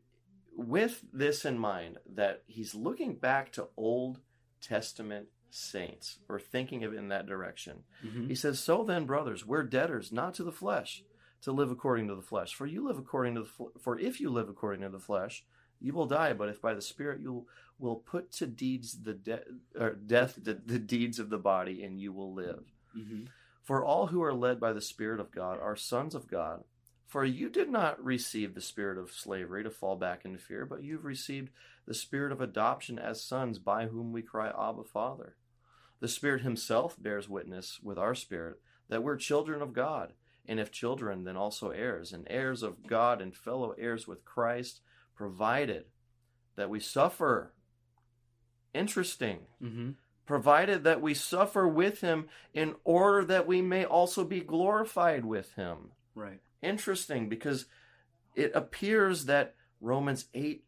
with this in mind that he's looking back to old testament saints or thinking of it in that direction hmm he says, So then, brothers, we're debtors, not to the flesh, to live according to the flesh. For you live according to the fl- for if you live according to the flesh, you will die. But if by the Spirit you will put to deeds the de- or death the, the deeds of the body, and you will live. hmm For all who are led by the Spirit of God are sons of God. For you did not receive the spirit of slavery to fall back into fear, but you've received the spirit of adoption as sons, by whom we cry, Abba, Father. The Spirit Himself bears witness with our spirit that we're children of God, and if children, then also heirs, and heirs of God and fellow heirs with Christ, provided that we suffer. Interesting hmm provided that we suffer with him in order that we may also be glorified with him. Right. Interesting because it appears that Romans 8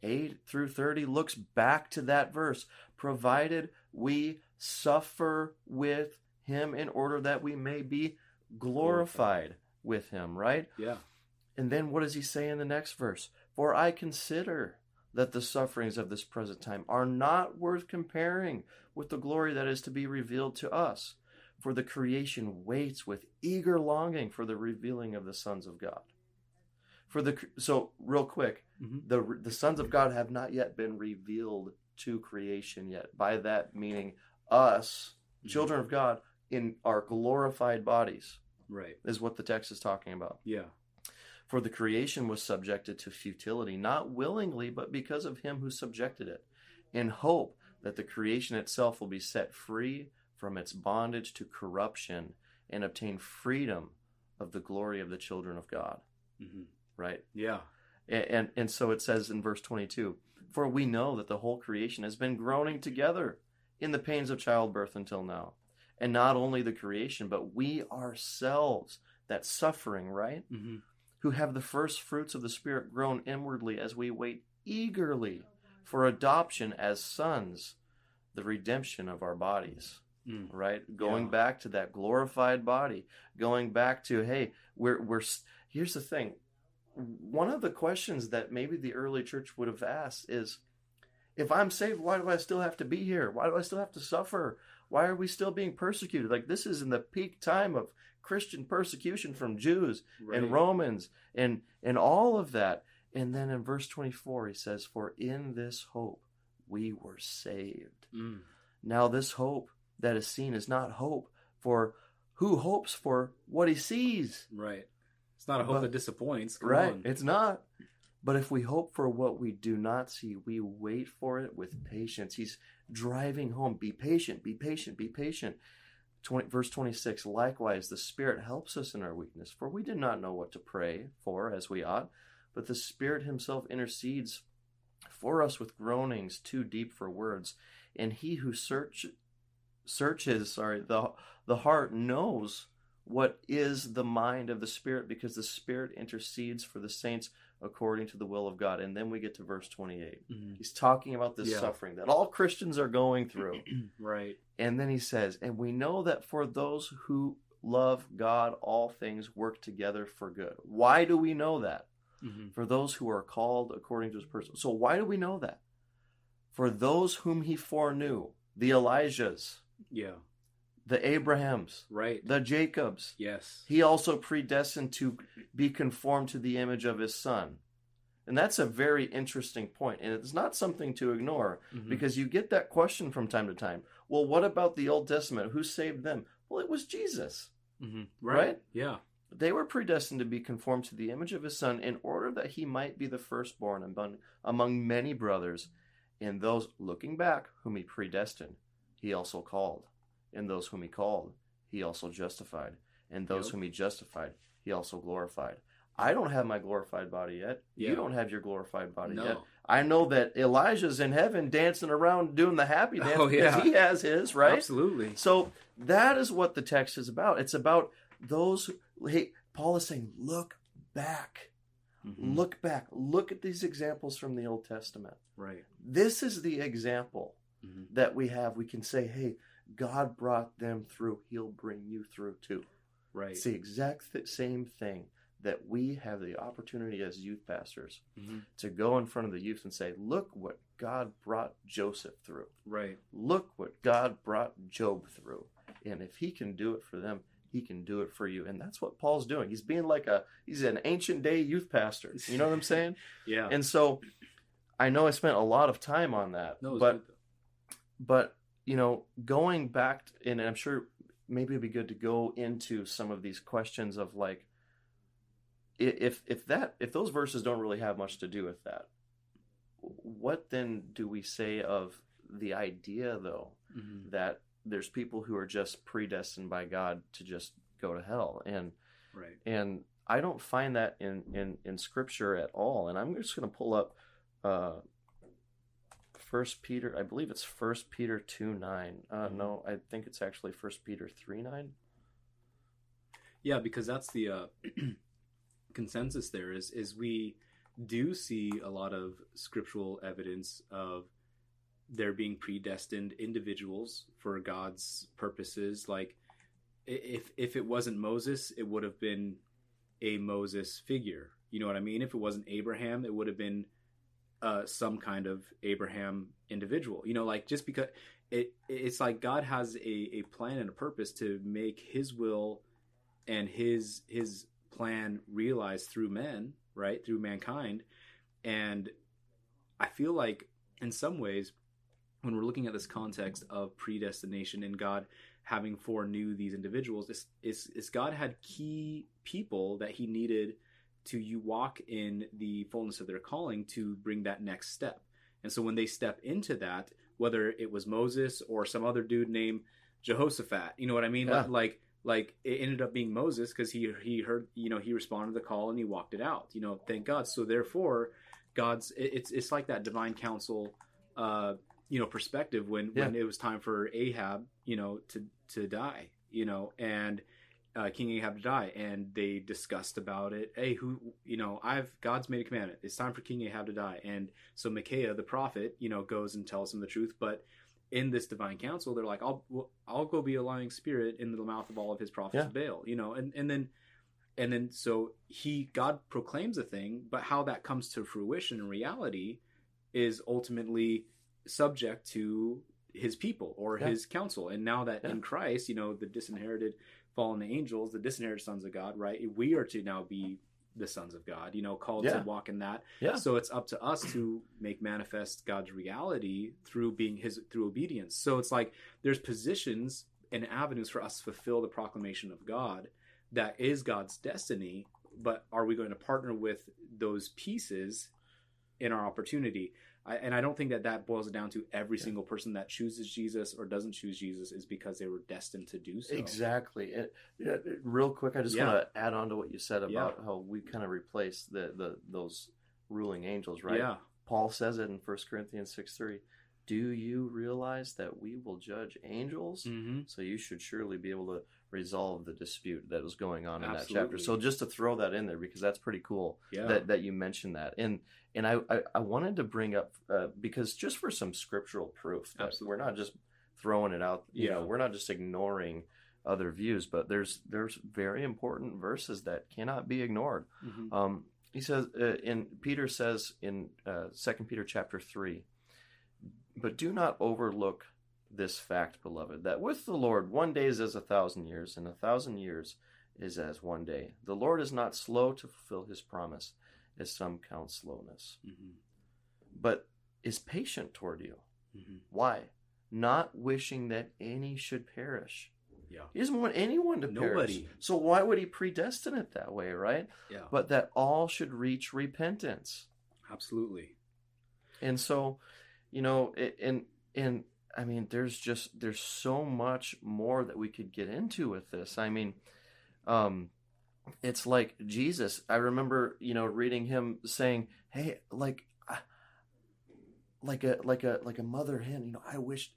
28 through 30 looks back to that verse. Provided we suffer with him in order that we may be glorified with him, right? Yeah. And then what does he say in the next verse? For I consider that the sufferings of this present time are not worth comparing with the glory that is to be revealed to us. For the creation waits with eager longing for the revealing of the sons of God. For the so real quick, Mhm. the the sons of God have not yet been revealed to creation yet. By that meaning us, Mhm. children of God, in our glorified bodies Right. is what the text is talking about. Yeah. For the creation was subjected to futility, not willingly, but because of him who subjected it, in hope that the creation itself will be set free from its bondage to corruption and obtain freedom of the glory of the children of God. hmm Right? Yeah. And, and, so it says in verse 22 For we know that the whole creation has been groaning together in the pains of childbirth until now. And not only the creation, but we ourselves, that suffering, right? hmm who have the first fruits of the Spirit grown inwardly as we wait eagerly for adoption as sons, the redemption of our bodies. Mm. Right, going Yeah. back to that glorified body, going back to hey, we're we're. Here's the thing, one of the questions that maybe the early church would have asked is, if I'm saved, why do I still have to be here? Why do I still have to suffer? Why are we still being persecuted? Like this is in the peak time of Christian persecution from Jews Right. and Romans and and all of that. And then in verse 24 he says, "For in this hope we were saved." Mm. Now this hope that is seen is not hope for who hopes for what he sees. Right. It's not a hope But- that disappoints. Come right? on. It's not. But if we hope for what we do not see, we wait for it with patience. He's driving home. Be patient, be patient, be patient. 20, verse 26 Likewise, the Spirit helps us in our weakness, for we did not know what to pray for as we ought, but the Spirit Himself intercedes for us with groanings too deep for words. And He who search, searches sorry, the, the heart knows what is the mind of the Spirit, because the Spirit intercedes for the saints according to the will of God. And then we get to verse 28. Mhm. He's talking about this Yeah. suffering that all Christians are going through. right. And then he says, And we know that for those who love God, all things work together for good. Why do we know that? hmm For those who are called according to his purpose. So why do we know that? For those whom he foreknew, the Elijahs, Yeah. The Abrahams, Right. the Jacobs, yes. he also predestined to be conformed to the image of his son. And that's a very interesting point, and it's not something to ignore Mhm. because you get that question from time to time. Well, what about the Old Testament? Who saved them? Well, it was Jesus. Mhm. right? Right. Yeah. They were predestined to be conformed to the image of his son in order that he might be the firstborn among, among many brothers. And those looking back, whom he predestined, he also called. And those whom he called, he also justified. And those Yep. whom he justified, he also glorified. I don't have my glorified body yet. Yeah. You don't have your glorified body no. yet. I know that Elijah's in heaven dancing around doing the happy dance Oh, because yeah. he has his, right? Absolutely. So that is what the text is about. It's about those. Who, hey, Paul is saying, look back, Mhm. look back, look at these examples from the Old Testament. Right. This is the example Mhm. that we have. We can say, hey, God brought them through. He'll bring you through too. Right. It's the exact th- same thing that we have the opportunity as youth pastors Mhm. to go in front of the youth and say, look what God brought Joseph through. Right. Look what God brought Job through. And if he can do it for them, he can do it for you. And that's what Paul's doing. He's being like a he's an ancient day youth pastor. You know what I'm saying? Yeah. and so I know I spent a lot of time on that. no, but good but you know, going back t- and I'm sure maybe it'd be good to go into some of these questions of like if if that if those verses don't really have much to do with that, what then do we say of the idea though Mhm. that there's people who are just predestined by God to just go to hell and Right. and I don't find that in in in scripture at all and I'm just going to pull up uh First Peter, I believe it's First Peter two nine. Uh, Mhm. No, I think it's actually First Peter three nine. Yeah, because that's the uh, consensus. There is is we do see a lot of scriptural evidence of there being predestined individuals for God's purposes. Like if if it wasn't Moses, it would have been a Moses figure. You know what I mean? If it wasn't Abraham, it would have been uh, some kind of Abraham individual. You know, like just because it it's like God has a, a plan and a purpose to make His will and His His plan realized through men, right? Through mankind, and I feel like in some ways when we're looking at this context of predestination and God having foreknew these individuals, is is is God had key people that He needed to you walk in the fullness of their calling to bring that next step. And so when they step into that, whether it was Moses or some other dude named Jehoshaphat, you know what I mean? Yeah. Like like it ended up being Moses because he he heard you know he responded to the call and he walked it out. You know, thank God. So therefore, God's it- it's it's like that divine counsel, uh, you know, perspective when when it was time for Ahab, you know, to to die, you know, and uh, King Ahab to die, and they discussed about it. Hey, who you know, I've God's made a commandment. It's time for King Ahab to die, and so Micaiah the prophet, you know, goes and tells him the truth, but. In this divine council, they're like, "I'll well, I'll go be a lying spirit in the mouth of all of his prophets Yeah. of Baal," you know, and and then and then so he God proclaims a thing, but how that comes to fruition in reality is ultimately subject to his people or Yeah. his council. And now that Yeah. in Christ, you know, the disinherited fallen angels, the disinherited sons of God, right? We are to now be the sons of God, you know, called Yeah. to walk in that. Yeah. So it's up to us to make manifest God's reality through being his through obedience. So it's like there's positions and avenues for us to fulfill the proclamation of God that is God's destiny, but are we going to partner with those pieces in our opportunity? I, and I don't think that that boils it down to every Yeah. single person that chooses Jesus or doesn't choose Jesus is because they were destined to do so. Exactly. And, yeah, real quick, I just Yeah. want to add on to what you said about how we kind of replace the, the those ruling angels, right? Yeah. Paul says it in 1 Corinthians 6 3. Do you realize that we will judge angels? Mm-hmm. So you should surely be able to resolve the dispute that was going on in that chapter. So just to throw that in there because that's pretty cool Yeah. that, that you mentioned that. And and I, I, I wanted to bring up uh, because just for some scriptural proof that Absolutely. we're not just throwing it out, you Yeah. know, we're not just ignoring other views, but there's there's very important verses that cannot be ignored. Mhm. Um, he says, uh, in Peter says in uh, Second Peter chapter three, but do not overlook this fact, beloved, that with the Lord one day is as a thousand years, and a thousand years is as one day. The Lord is not slow to fulfill His promise, as some count slowness, Mhm. but is patient toward you. Mhm. Why? Not wishing that any should perish. Yeah. He doesn't want anyone to Nobody. perish. So why would he predestine it that way, right? Yeah. But that all should reach repentance. Absolutely. And so, you know, it, and and I mean, there's just there's so much more that we could get into with this. I mean, um, it's like Jesus. I remember, you know, reading him saying, "Hey, like, like a like a like a mother hen. You know, I wished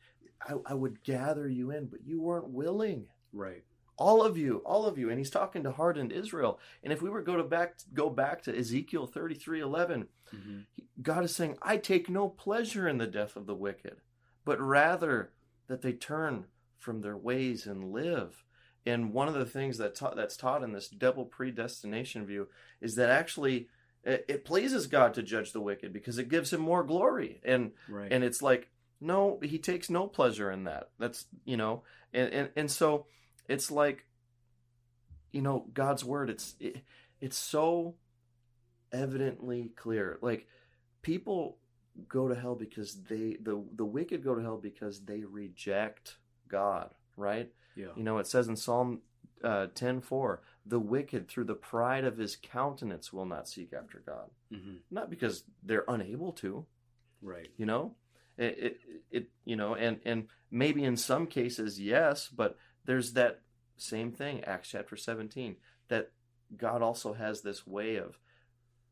I, I would gather you in, but you weren't willing." Right. all of you all of you and he's talking to hardened israel and if we were go to back go back to ezekiel 33 11 Mhm. god is saying i take no pleasure in the death of the wicked but rather that they turn from their ways and live. And one of the things that taught, that's taught in this double predestination view is that actually it, it pleases god to judge the wicked because it gives him more glory. And Right. and it's like no he takes no pleasure in that. That's you know and and, and so it's like you know god's word it's it, it's so evidently clear. Like people go to hell because they the the wicked go to hell because they reject god right yeah. you know it says in psalm uh, 10 the wicked through the pride of his countenance will not seek after god Mm-hmm. not because they're unable to Right. you know it, it, it you know and and maybe in some cases yes but there's that same thing acts chapter 17 that god also has this way of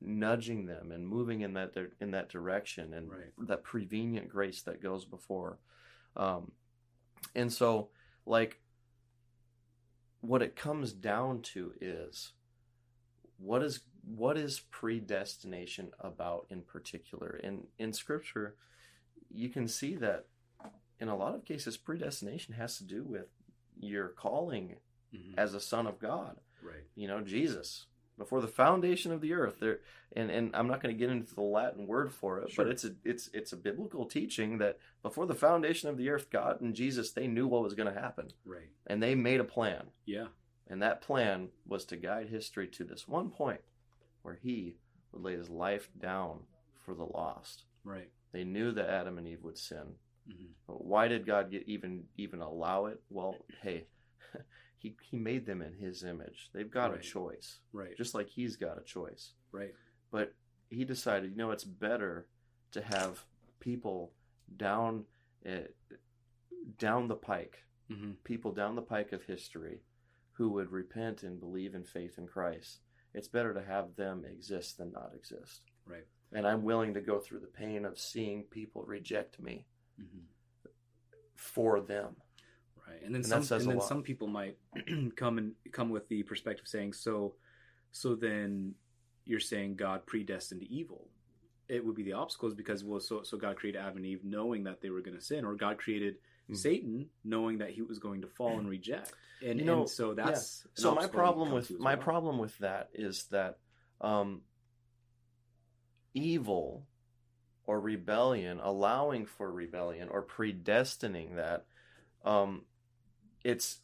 nudging them and moving in that in that direction and Right. that prevenient grace that goes before um and so like what it comes down to is what is what is predestination about in particular in in scripture you can see that in a lot of cases predestination has to do with your calling Mhm. as a son of god Right. you know jesus before the foundation of the earth. There, and and I'm not going to get into the Latin word for it, Sure. but it's a it's it's a biblical teaching that before the foundation of the earth, God and Jesus they knew what was going to happen, Right. and they made a plan, Yeah. and that plan was to guide history to this one point where He would lay His life down for the lost. Right. They knew that Adam and Eve would sin. hmm But why did God get even even allow it? Well, hey, he he made them in his image. They've got Right. a choice, Right. just like he's got a choice. right. But he decided, you know, it's better to have people down uh, down the pike, hmm people down the pike of history who would repent and believe in faith in Christ. It's better to have them exist than not exist. Right. And I'm willing to go through the pain of seeing people reject me hmm for them. Right. And then And some and then lot. some people might come and come with the perspective saying so so then you're saying God predestined evil. It would be the obstacles because well so so God created Adam and Eve knowing that they were going to sin or God created Mhm. Satan knowing that he was going to fall and reject. And, You know, and so that's an so my problem with my well. problem with that is that um, evil or rebellion, allowing for rebellion or predestining that, um, it's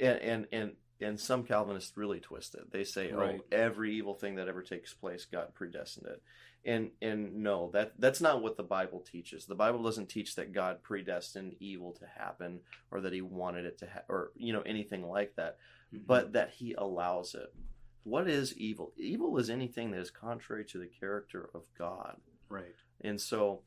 and and and and some Calvinists really twist it. They say, Right. "Oh, every evil thing that ever takes place, God predestined it," and and no, that that's not what the Bible teaches. The Bible doesn't teach that God predestined evil to happen or that He wanted it to, ha- or you know anything like that Mhm. but that he allows it. What is evil? Evil is anything that is contrary to the character of God. right. And so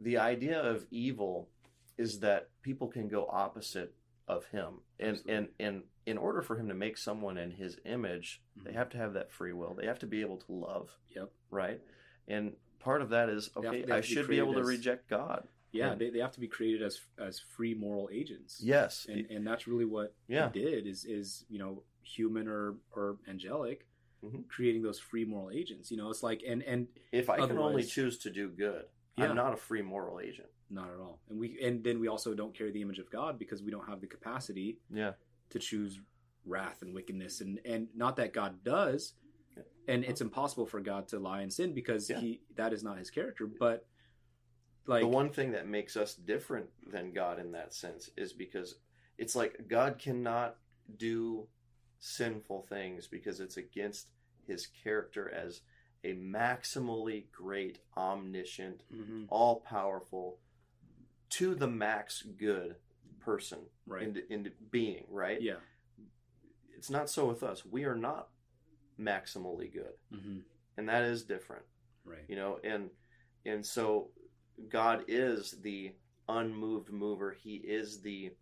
the idea of evil is that people can go opposite of him. And Absolutely. and and in order for him to make someone in his image, they Mhm. have to have that free will. They have to be able to love, Yep. right? And part of that is okay, they I to be should be able to reject God. Yeah, Yeah. they, they have to be created as as free moral agents. Yes. and and that's really what Yeah. he did is is you know human or or angelic Mhm. creating those free moral agents you know it's like and and if I can only choose to do good, Yeah. I'm not a free moral agent. Not at all and we and then we also don't carry the image of god because we don't have the capacity Yeah. to choose wrath and wickedness and and not that god does Yeah. and it's impossible for god to lie and sin because Yeah. he that is not his character but like the one thing that makes us different than God in that sense is because it's like God cannot do sinful things because it's against his character as a maximally great, omniscient, Mhm, all powerful, to the max good person right into, into being, right? yeah It's not so with us. We are not maximally good. hmm And that is different. right you know and and so god is the unmoved mover he is the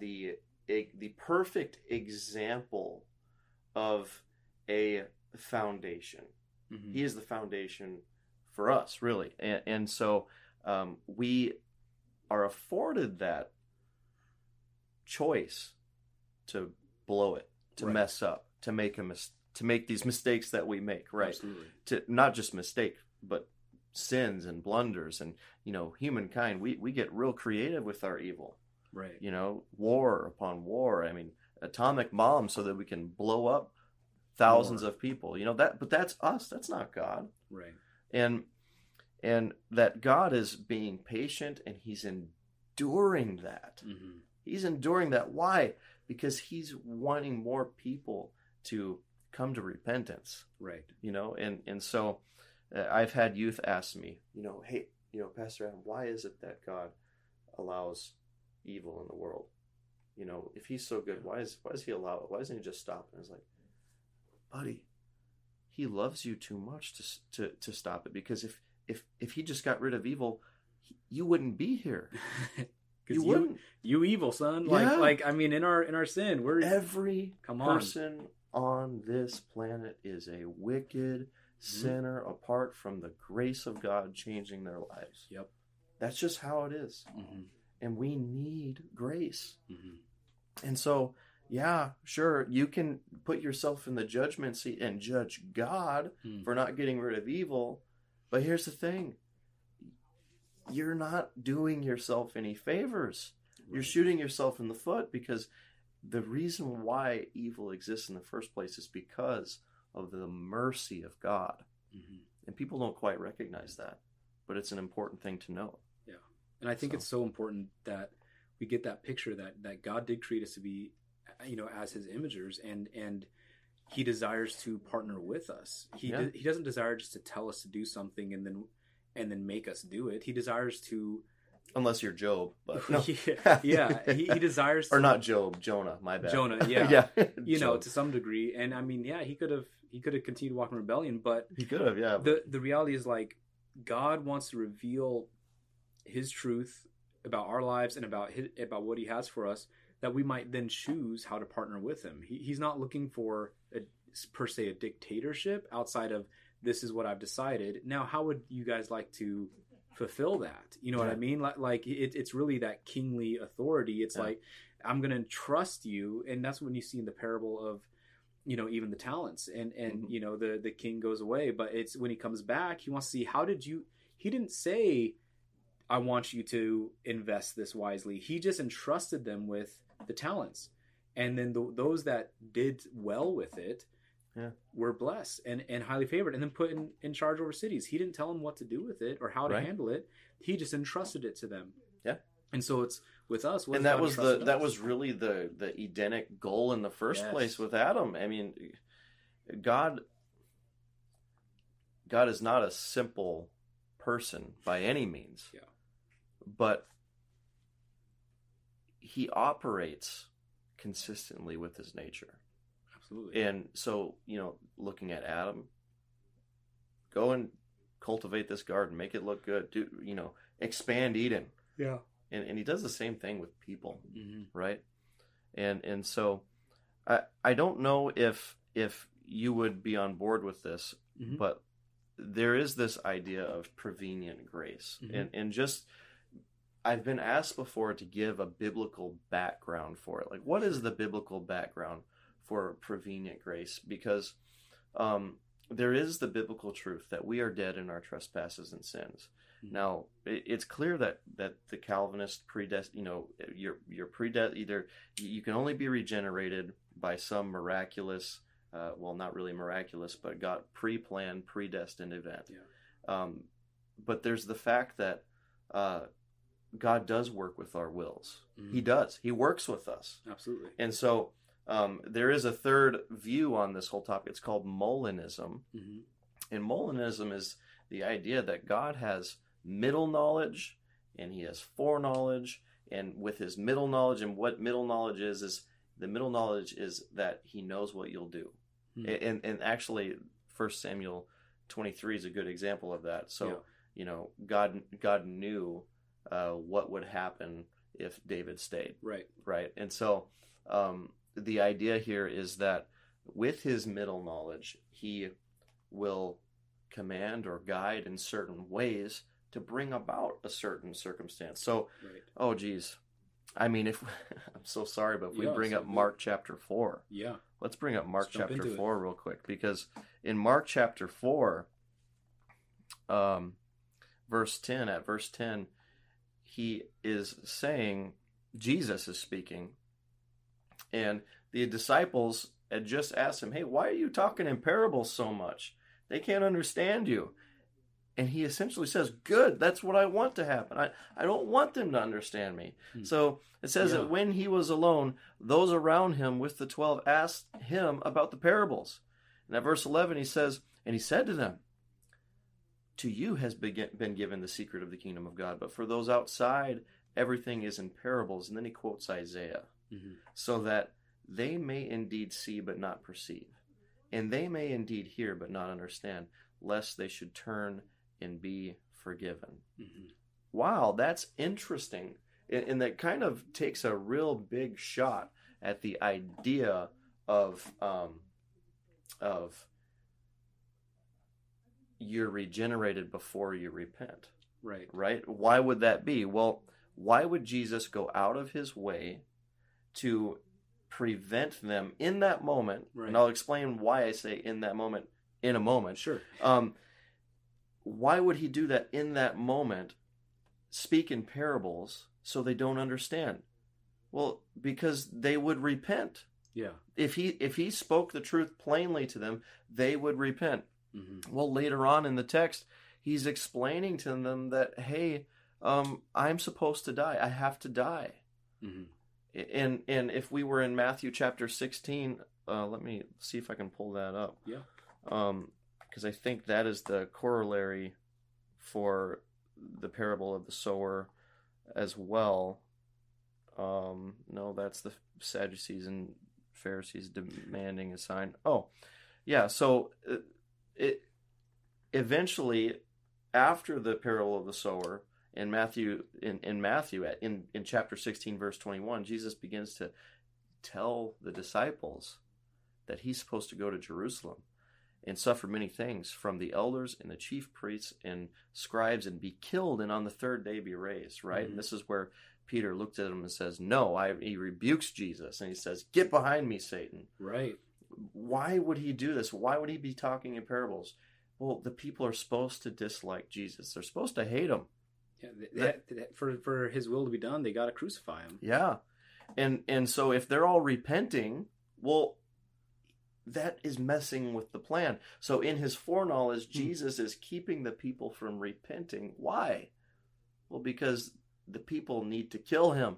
the the perfect example of a foundation Mhm. he is the foundation for us really and, and so um, we are afforded that choice to blow it to Right. mess up to make a mis- to make these mistakes that we make right? Absolutely. To not just mistake but sins and blunders and you know humankind we we get real creative with our evil. Right. You know war upon war. I mean atomic bombs so that we can blow up thousands More. of people you know that but that's us. That's not god. Right. And and that god is being patient and he's enduring that. Hmm he's enduring that. Why? Because he's wanting more people to come to repentance right. you know and and so uh, i've had youth ask me you know hey you know pastor adam why is it that god allows evil in the world? You know if he's so good why is why does he allow it? Why doesn't he just stop? And it's like buddy he loves you too much to to to stop it because if if if he just got rid of evil he, you wouldn't be here you, you, wouldn't you evil son like Yeah. like i mean in our in our sin we're every come on person on this planet is a wicked sinner apart from the grace of God changing their lives. Yep. That's just how it is. hmm And we need grace. hmm And so, yeah, sure, you can put yourself in the judgment seat and judge God Mm. for not getting rid of evil. But here's the thing you're not doing yourself any favors. You're shooting yourself in the foot because the reason why evil exists in the first place is because of the mercy of God. Mhm. And people don't quite recognize that, but it's an important thing to know. Yeah. And I think So- it's so important that we get that picture that that God did create us to be, you know, as His imagers, and and He desires to partner with us. He Yeah. He doesn't desire just to tell us to do something and then and then make us do it. He desires to, Unless you're Job, but no. yeah, yeah. He, he desires to, or not Job, Jonah, my bad. Jonah, yeah. yeah. you know, to some degree. And I mean, yeah, he could have he could have continued walking rebellion, but he could have, yeah. the the reality is like God wants to reveal His truth about our lives and about his, about what He has for us, that we might then choose how to partner with Him. He, he's not looking for a, per se a dictatorship outside of this is what I've decided. Now, how would you guys like to fulfill that? You know what I mean? Like, like it, it's really that kingly authority. It's Yeah. like I'm going to trust you, and that's when you see in the parable of you know even the talents and and Mhm. you know the the king goes away but it's when he comes back he wants to see how did you he didn't say i want you to invest this wisely he just entrusted them with the talents and then the, those that did well with it Yeah. were blessed and and highly favored and then put in in charge over cities he didn't tell them what to do with it or how to Right. handle it he just entrusted it to them Yeah. and so it's with us and that was the entrusted that was really the the Edenic goal in the first Yes. place with Adam. I mean, God God is not a simple person by any means. Yeah. But he operates consistently with his nature. absolutely And so, you know, looking at Adam, go and cultivate this garden, make it look good, do you know, expand Eden. yeah And and he does the same thing with people hmm right and and so i i don't know if if you would be on board with this Mhm. but there is this idea of prevenient grace Mhm. and and just i've been asked before to give a biblical background for it like what is the biblical background for prevenient grace because um there is the biblical truth that we are dead in our trespasses and sins Mhm. now it, it's clear that that the calvinist predest you know you're you're predest either you can only be regenerated by some miraculous uh, well not really miraculous but god pre-planned predestined event Yeah. um, but there's the fact that uh, god does work with our wills Mhm. he does he works with us absolutely and so um, there is a third view on this whole topic it's called molinism hmm and Molinism is the idea that God has middle knowledge and he has foreknowledge. And with his middle knowledge, and what middle knowledge is, is the middle knowledge is that he knows what you'll do. Hmm. And, and actually, First Samuel 23 is a good example of that. So, Yeah. you know, God, God knew uh, what would happen if David stayed right right? And so um, the idea here is that with his middle knowledge, he will command or guide in certain ways to bring about a certain circumstance. So, right oh geez, I mean, if I'm so sorry, but if we bring so up. Mark chapter four, yeah let's bring up Mark Let's chapter into it. four real quick because in Mark chapter four, um, verse ten at verse ten, he is saying Jesus is speaking, and the disciples had just asked him, "Hey, why are you talking in parables so much? They can't understand you." And he essentially says, "Good, that's what I want to happen. I, I don't want them to understand me." Hmm. So it says Yeah. that when he was alone, those around him with the twelve asked him about the parables. And at verse eleven, he says, "And he said to them, To you has been been given the secret of the kingdom of God, but for those outside, everything is in parables." And then he quotes Isaiah hmm so that they may indeed see but not perceive, and they may indeed hear but not understand, lest they should turn and be forgiven. hmm Wow, that's interesting. And, and that kind of takes a real big shot at the idea of um, of you're regenerated before you repent right right? Why would that be? Well, why would Jesus go out of his way to prevent them in that moment? Right. And I'll explain why I say in that moment in a moment. sure Um, why would he do that in that moment? Speak in parables so they don't understand. Well, because they would repent. Yeah. If he if he spoke the truth plainly to them, they would repent. Hmm Well, later on in the text, he's explaining to them that hey, um, I'm supposed to die. I have to die. hmm And and if we were in Matthew chapter 16, uh, let me see if I can pull that up. Yeah. Um, because I think that is the corollary for the parable of the sower as well. Um, no, that's the Sadducees and Pharisees demanding a sign. Oh, yeah. So uh, it eventually, after the parable of the sower in Matthew, in, in Matthew, in in chapter sixteen, verse twenty one, Jesus begins to tell the disciples that he's supposed to go to Jerusalem and suffer many things from the elders and the chief priests and scribes and be killed and on the third day be raised right Mhm. and this is where peter looked at him and says no I, he rebukes jesus and he says get behind me satan Right. Why would he do this why would he be talking in parables well the people are supposed to dislike jesus they're supposed to hate him Yeah. th- that- that- for for his will to be done, they got to crucify him. Yeah. And and so if they're all repenting, well that is messing with the plan. So in his foreknowledge, Hmm. Jesus is keeping the people from repenting. Why? Well, because the people need to kill him.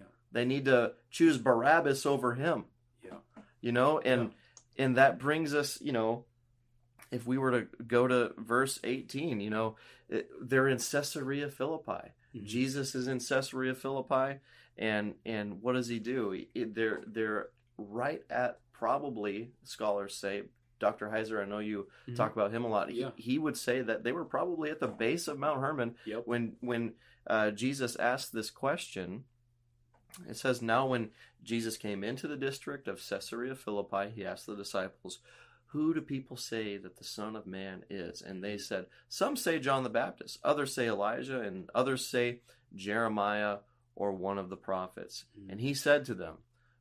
Yeah. They need to choose Barabbas over him. Yeah. You know, and and that brings us, you know, if we were to go to verse 18, you know, it- they're in Caesarea Philippi. Mhm. Jesus is in Caesarea Philippi, and and what does he do? He- they're they're right at probably scholars say. Dr. Heiser, I know you Mhm. talk about him a lot. He, Yeah. he would say that they were probably at the base of Mount Hermon Yep. when when uh, Jesus asked this question. It says, Now when Jesus came into the district of Caesarea Philippi, he asked the disciples, Who do people say that the Son of Man is? And they said, Some say John the Baptist, others say Elijah, and others say Jeremiah or one of the prophets. Mhm. And he said to them,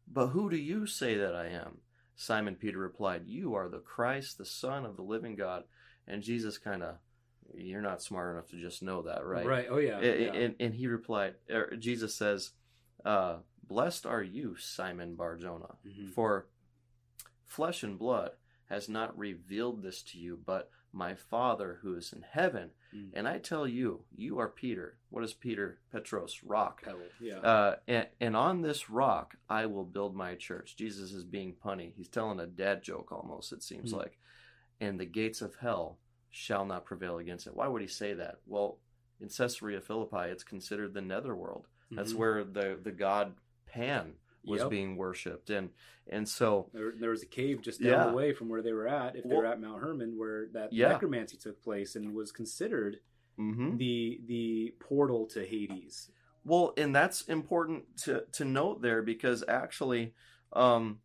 But who do you say that I am? Simon Peter replied, You are the Christ, the Son of the living God. And Jesus kind of, You're not smart enough to just know that, right? Right. Oh yeah. A- yeah. And, and he replied, or Jesus says, uh, Blessed are you, Simon Barjona, Mhm. for flesh and blood has not revealed this to you, but my Father who is in heaven. Mm. And I tell you, you are Peter. What is Peter? Petros, rock. Pebble. Yeah. Uh, and, and on this rock I will build my church. Jesus is being punny. He's telling a dad joke almost, it seems Hmm. like. And the gates of hell shall not prevail against it. Why would he say that? Well, in Caesarea Philippi, it's considered the netherworld. That's Mhm. where the, the god Pan was Yep. being worshipped. And and so There, there was a cave just down Yeah. the way from where they were at, if they Well- were at Mount Hermon, where that Yeah. necromancy took place and was considered mhm. the the portal to Hades. Well, and that's important to to note there because actually, um,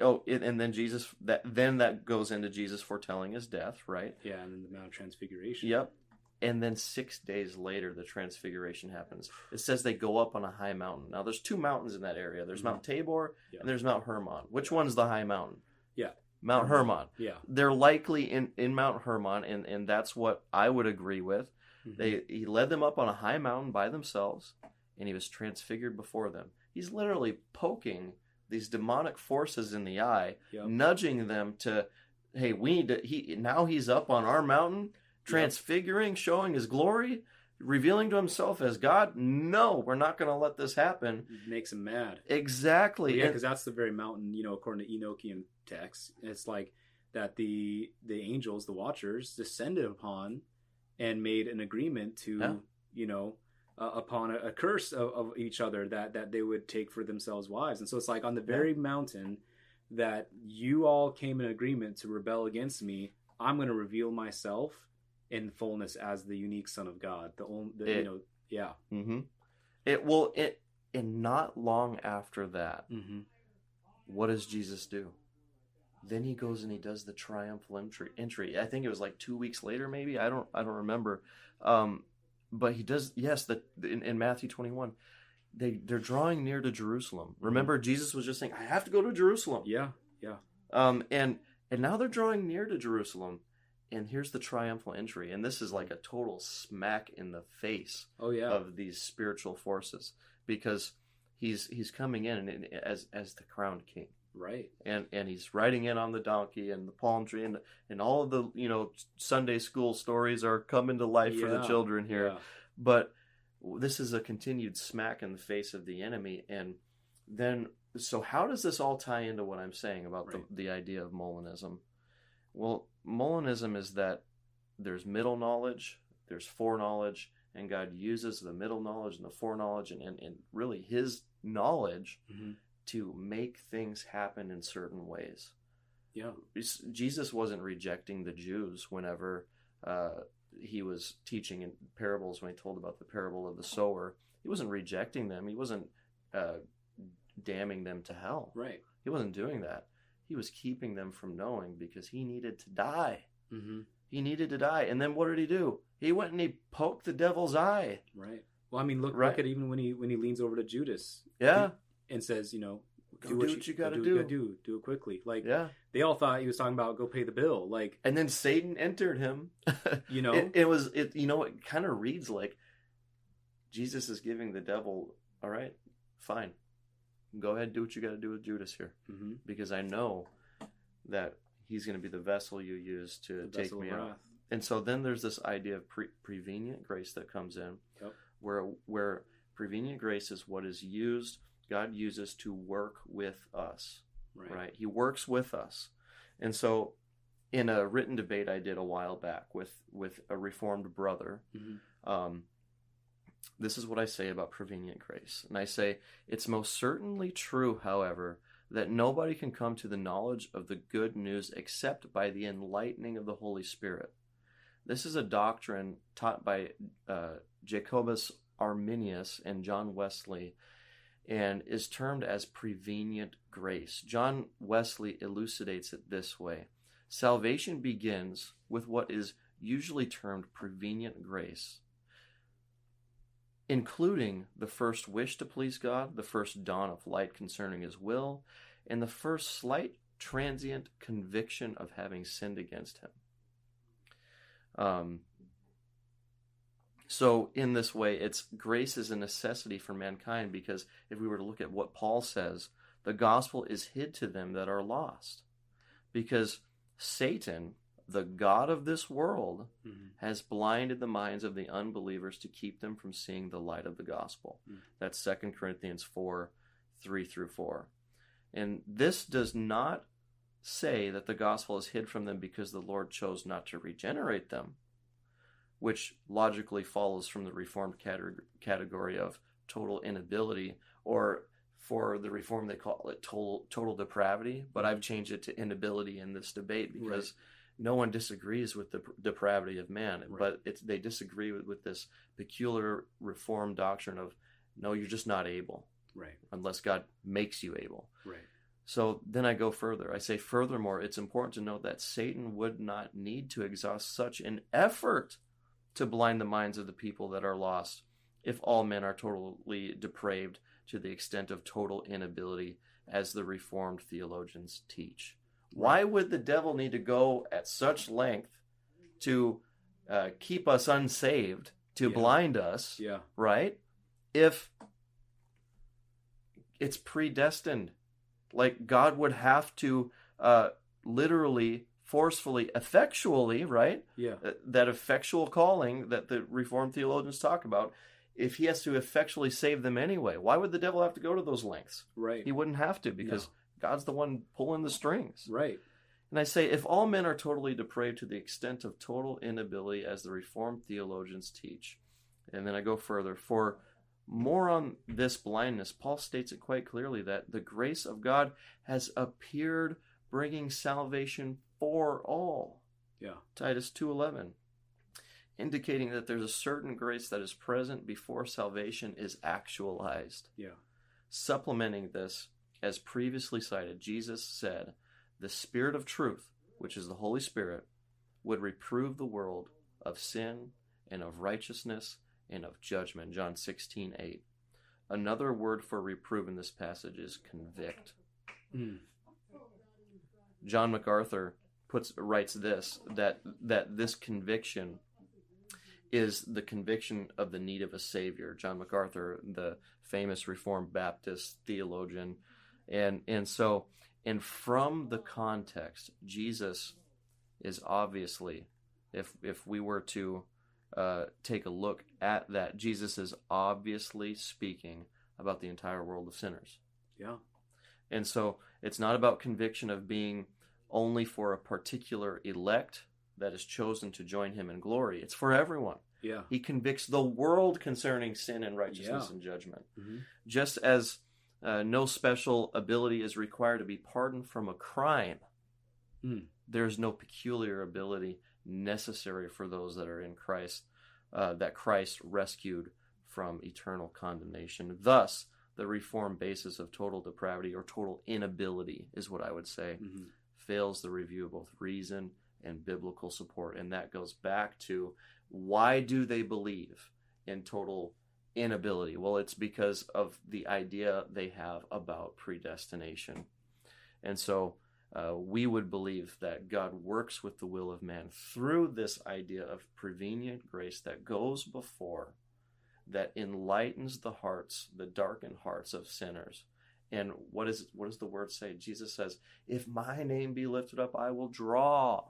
oh, and, and then Jesus that then that goes into Jesus foretelling his death, right? Yeah, and then the Mount of Transfiguration. Yep. And then six days later, the transfiguration happens. It says they go up on a high mountain. Now, there's two mountains in that area. There's Mhm. Mount Tabor Yeah. and there's Mount Hermon. Which one's the high mountain? Yeah. Mount Hermon. Yeah. They're likely in, in Mount Hermon, and, and that's what I would agree with. Mhm. They he led them up on a high mountain by themselves, and he was transfigured before them. He's literally poking these demonic forces in the eye, Yep. nudging them to, hey, we need to. He now he's up on our mountain, transfiguring, showing his glory, revealing to himself as God. No, we're not going to let this happen. makes him mad. Exactly. yeah, because that's the very mountain, you know, according to Enochian texts. It's like that the the angels, the Watchers, descended upon and made an agreement to, Yeah. you know, uh, upon a, a curse of, of each other that that they would take for themselves wives. And so it's like on the very mountain that you all came in agreement to rebel against me. I'm going to reveal myself in fullness as the unique Son of God. The only, the, It- you know, yeah. hmm It will it and not long after that, Mm-hmm. what does Jesus do? Then he goes and he does the triumphal entry. Entry. I think it was like two weeks later, maybe. I don't. I don't remember. Um, but he does. Yes, that in, in Matthew twenty one, they they're drawing near to Jerusalem. Remember, Jesus was just saying, "I have to go to Jerusalem." Yeah. Yeah. Um, and and now they're drawing near to Jerusalem, and here's the triumphal entry, and this is like a total smack in the face Oh yeah. of these spiritual forces because he's he's coming in and, as as the crowned king Right. and and he's riding in on the donkey and the palm tree and and all of the you know Sunday school stories are coming to life for the children here. Yeah. But this is a continued smack in the face of the enemy, and then so how does this all tie into what I'm saying about Right. the the idea of Molinism? Well, Molinism is that there's middle knowledge, there's foreknowledge, and God uses the middle knowledge and the foreknowledge and, and, and really His knowledge Mhm. to make things happen in certain ways. Yeah. Jesus wasn't rejecting the Jews whenever uh, he was teaching in parables when he told about the parable of the sower. He wasn't rejecting them. He wasn't uh, damning them to hell. Right. He wasn't doing that. He was keeping them from knowing because he needed to die. Mm-hmm. He needed to die. And then what did he do? He went and he poked the devil's eye. Right. Well, I mean, look, Right. look at even when he when he leans over to Judas Yeah. and says, you know, Go do what you gotta do. do. gotta do. Do it quickly. Like Yeah. they all thought he was talking about go pay the bill. Like And then Satan entered him. you know, it, it was it you know it kind of reads like jesus is giving the devil all right fine go ahead and do what you got to do with judas here hmm because i know that he's going to be the vessel you use to the take me out and so then there's this idea of pre- prevenient grace that comes in Yep. where where prevenient grace is what is used god uses to work with us Right. right? He works with us. And so in a written debate I did a while back with with a reformed brother, Mhm. um, this is what I say about prevenient grace. And I say, it's most certainly true, however, that nobody can come to the knowledge of the good news except by the enlightening of the Holy Spirit. This is a doctrine taught by uh, Jacobus Arminius and John Wesley and is termed as prevenient grace. John Wesley elucidates it this way Salvation begins with what is usually termed prevenient grace, including the first wish to please God, the first dawn of light concerning His will, and the first slight transient conviction of having sinned against Him. Um, so, in this way, it's grace is a necessity for mankind because if we were to look at what Paul says, the gospel is hid to them that are lost. Because Satan, the God of this world, Mhm. has blinded the minds of the unbelievers to keep them from seeing the light of the gospel. Mm. That's 2 Corinthians 4 3 through 4. And this does not say that the gospel is hid from them because the Lord chose not to regenerate them, which logically follows from the Reformed category of total inability, or for the Reform, they call it total, total depravity. But I've changed it to inability in this debate because no one disagrees with the depravity of man, Right. but it's, they disagree with, with this peculiar Reformed doctrine of no, you're just not able Right. unless God makes you able. Right. So then I go further. I say, furthermore, it's important to note that Satan would not need to exhaust such an effort to blind the minds of the people that are lost if all men are totally depraved to the extent of total inability, as the Reformed theologians teach. Why would the devil need to go at such length to uh, keep us unsaved, to Yeah. blind us, Yeah. right? If it's predestined, like God would have to uh, literally, forcefully, effectually, right? Yeah. Uh, That effectual calling that the Reformed theologians talk about. If he has to effectually save them anyway, why would the devil have to go to those lengths? Right. He wouldn't have to because God's the one pulling the strings. Right. And I say, if all men are totally depraved to the extent of total inability, as the Reformed theologians teach, and then I go further, for more on this blindness, Paul states it quite clearly that the grace of God has appeared, bringing salvation for all. Yeah. Titus two eleven, indicating that there's a certain grace that is present before salvation is actualized. Yeah. Supplementing this, as previously cited, Jesus said, The Spirit of truth, which is the Holy Spirit, would reprove the world of sin and of righteousness and of judgment. John 16, 8. Another word for reprove in this passage is convict. Mm. John MacArthur puts writes this that that this conviction is the conviction of the need of a savior. John MacArthur, the famous Reformed Baptist theologian, and and so And from the context, Jesus is obviously, if if we were to uh, take a look at that, Jesus is obviously speaking about the entire world of sinners. Yeah. And so it's not about conviction of being only for a particular elect that is chosen to join him in glory. It's for everyone. Yeah. He convicts the world concerning sin and righteousness Yeah. and judgment. Mhm. Just as uh, no special ability is required to be pardoned from a crime, Hmm. there's no peculiar ability necessary for those that are in Christ, uh, that Christ rescued from eternal condemnation. Thus, the reformed basis of total depravity or total inability is what I would say Mhm. fails the review of both reason and biblical support. And that goes back to why do they believe in total inability? Well, it's because of the idea they have about predestination. And so uh, we would believe that God works with the will of man through this idea of prevenient grace that goes before, that enlightens the hearts, the darkened hearts of sinners. And what is what does the word say? Jesus says, "If my name be lifted up, I will draw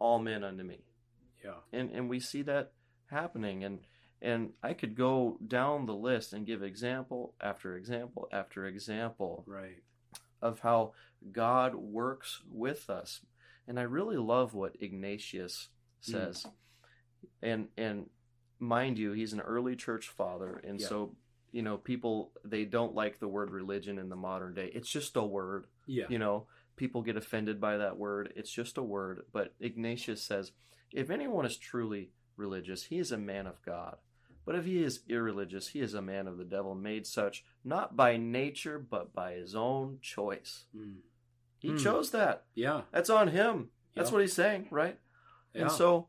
all men unto me." Yeah. And and we see that happening and and I could go down the list and give example after example after example Right. of how God works with us. And I really love what Ignatius hmm. says. And and mind you, he's an early church father and Yeah. so you know, people they don't like the word religion in the modern day. It's just a word. Yeah. You know, people get offended by that word. It's just a word. But Ignatius says, if anyone is truly religious, he is a man of God. But if he is irreligious, he is a man of the devil, made such not by nature, but by his own choice. Mm. He Hmm. chose that. Yeah. That's on him. That's Yeah. what he's saying, right? Yeah. And so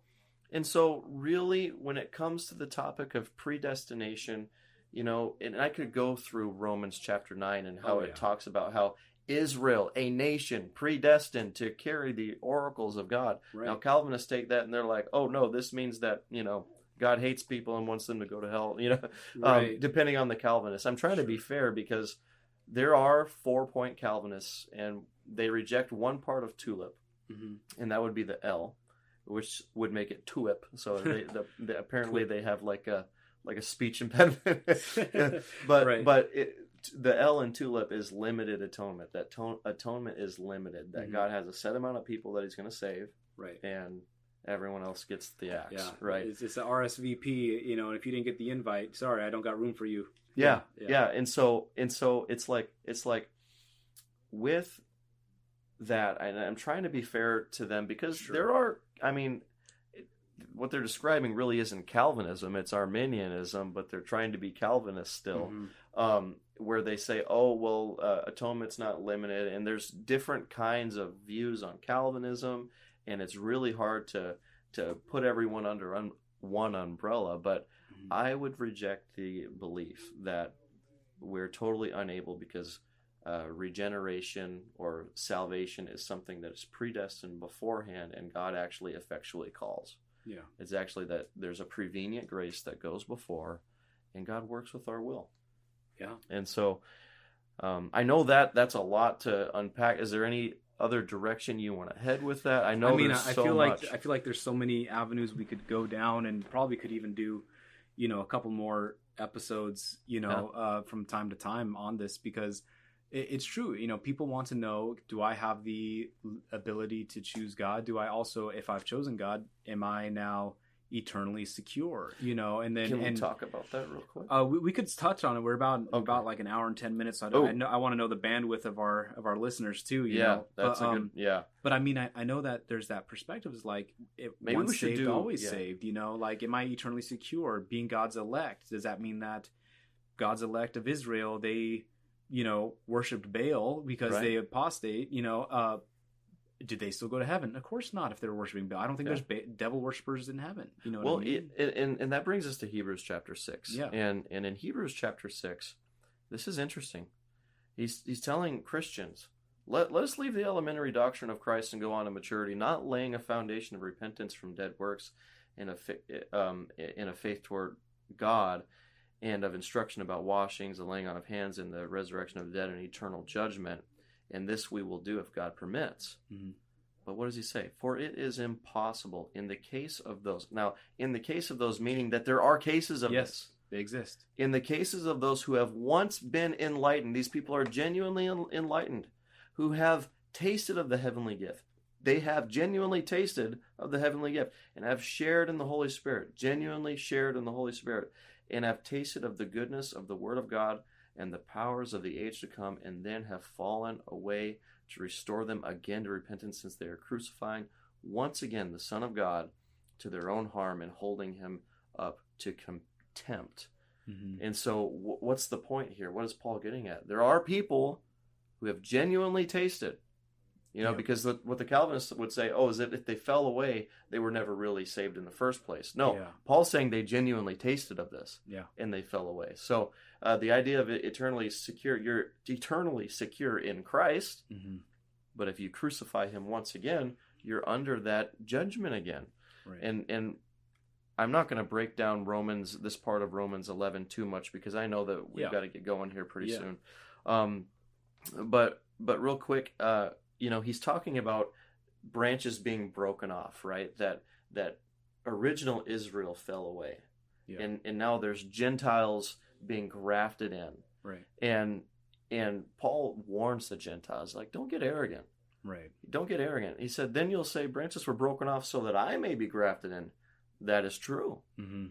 and so really when it comes to the topic of predestination, you know, and I could go through Romans chapter 9 and how Oh, it talks about how Israel, a nation predestined to carry the oracles of God. right. Now Calvinists take that and they're like, "Oh no, this means that, you know, God hates people and wants them to go to hell," you know, um, depending on the Calvinist. I'm trying to be fair because there are four-point Calvinists and they reject one part of tulip hmm and that would be the L, which would make it tulip. So they, the, the, apparently they have like a like a speech impediment, but Right. but it, the L in tulip is limited atonement. That tone, atonement is limited. That Mhm. God has a set amount of people that He's going to save, Right. and everyone else gets the axe. Yeah. Right. It's, it's the RSVP, you know, and if you didn't get the invite, sorry, I don't got room for you. yeah, Yeah, yeah, and so and so it's like it's like with that and i'm trying to be fair to them because Sure. there are i mean what they're describing really isn't calvinism it's arminianism but they're trying to be calvinist still Mhm. um, where they say oh well uh, atonement's not limited and there's different kinds of views on calvinism and it's really hard to to put everyone under un, one umbrella but Mhm. I would reject the belief that we're totally unable because uh, regeneration or salvation is something that is predestined beforehand and God actually effectually calls. Yeah. It's actually that there's a prevenient grace that goes before and God works with our will. Yeah. And so um, I know that that's a lot to unpack. Is there any other direction you want to head with that? I know I mean, there's I so feel much. like I feel like there's so many avenues we could go down, and probably could even do, you know, a couple more episodes, you know, uh, from time to time on this because it, it's true. You know, people want to know: Do I have the ability to choose God? Do I also, if I've chosen God, am I now eternally secure? You know, and then Can we and talk about that real quick? uh, we, we could touch on it. We're about Okay. about like an hour and ten minutes. So I, Oh. I know I want to know the bandwidth of our of our listeners too. You yeah, know? that's But, a um, good. Yeah, but I mean, I, I know that there's that perspective. Is like, it, Maybe once saved, do- always yeah. saved. You know, like, am I eternally secure? Being God's elect, does that mean that God's elect of Israel, they, you know, worshipped Baal because Right. they apostate? You know, uh, did they still go to heaven? Of course not. If they're worshiping Baal, I don't think Yeah. there's ba- devil worshippers in heaven. You know, what well, I mean? it, and and that brings us to Hebrews chapter six. Yeah. and and in Hebrews chapter six, this is interesting. He's he's telling Christians, let let us leave the elementary doctrine of Christ and go on to maturity, not laying a foundation of repentance from dead works, in a fa- um in a faith toward God, and of instruction about washings, the laying on of hands, and the resurrection of the dead, and eternal judgment. And this we will do if God permits. Mhm. But what does he say? For it is impossible in the case of those. Now, in the case of those, meaning that there are cases of yes, this. they exist. In the cases of those who have once been enlightened, these people are genuinely enlightened, who have tasted of the heavenly gift. They have genuinely tasted of the heavenly gift and have shared in the Holy Spirit, genuinely shared in the Holy Spirit, and have tasted of the goodness of the Word of God and the powers of the age to come, and then have fallen away to restore them again to repentance, since they are crucifying once again the Son of God to their own harm and holding him up to contempt. Mhm. And so, wh- what's the point here? What is Paul getting at? There are people who have genuinely tasted, you know, Yeah. because the, what the Calvinists would say, oh, is that if they fell away, they were never really saved in the first place. No, Yeah. Paul's saying they genuinely tasted of this Yeah. and they fell away. So, uh, the idea of it eternally secure, you're eternally secure in Christ, Mhm. but if you crucify him once again, you're under that judgment again Right. and and I'm not going to break down Romans this part of Romans 11 too much because I know that we've Yeah. got to get going here pretty Yeah. soon. Um, but but real quick, uh, you know, he's talking about branches being broken off, right? That that original Israel fell away, yeah. and and now there's Gentiles being grafted in, right. and and Paul warns the Gentiles like, don't get arrogant. Right. Don't get arrogant. He said, then you'll say, branches were broken off so that I may be grafted in. That is true. hmm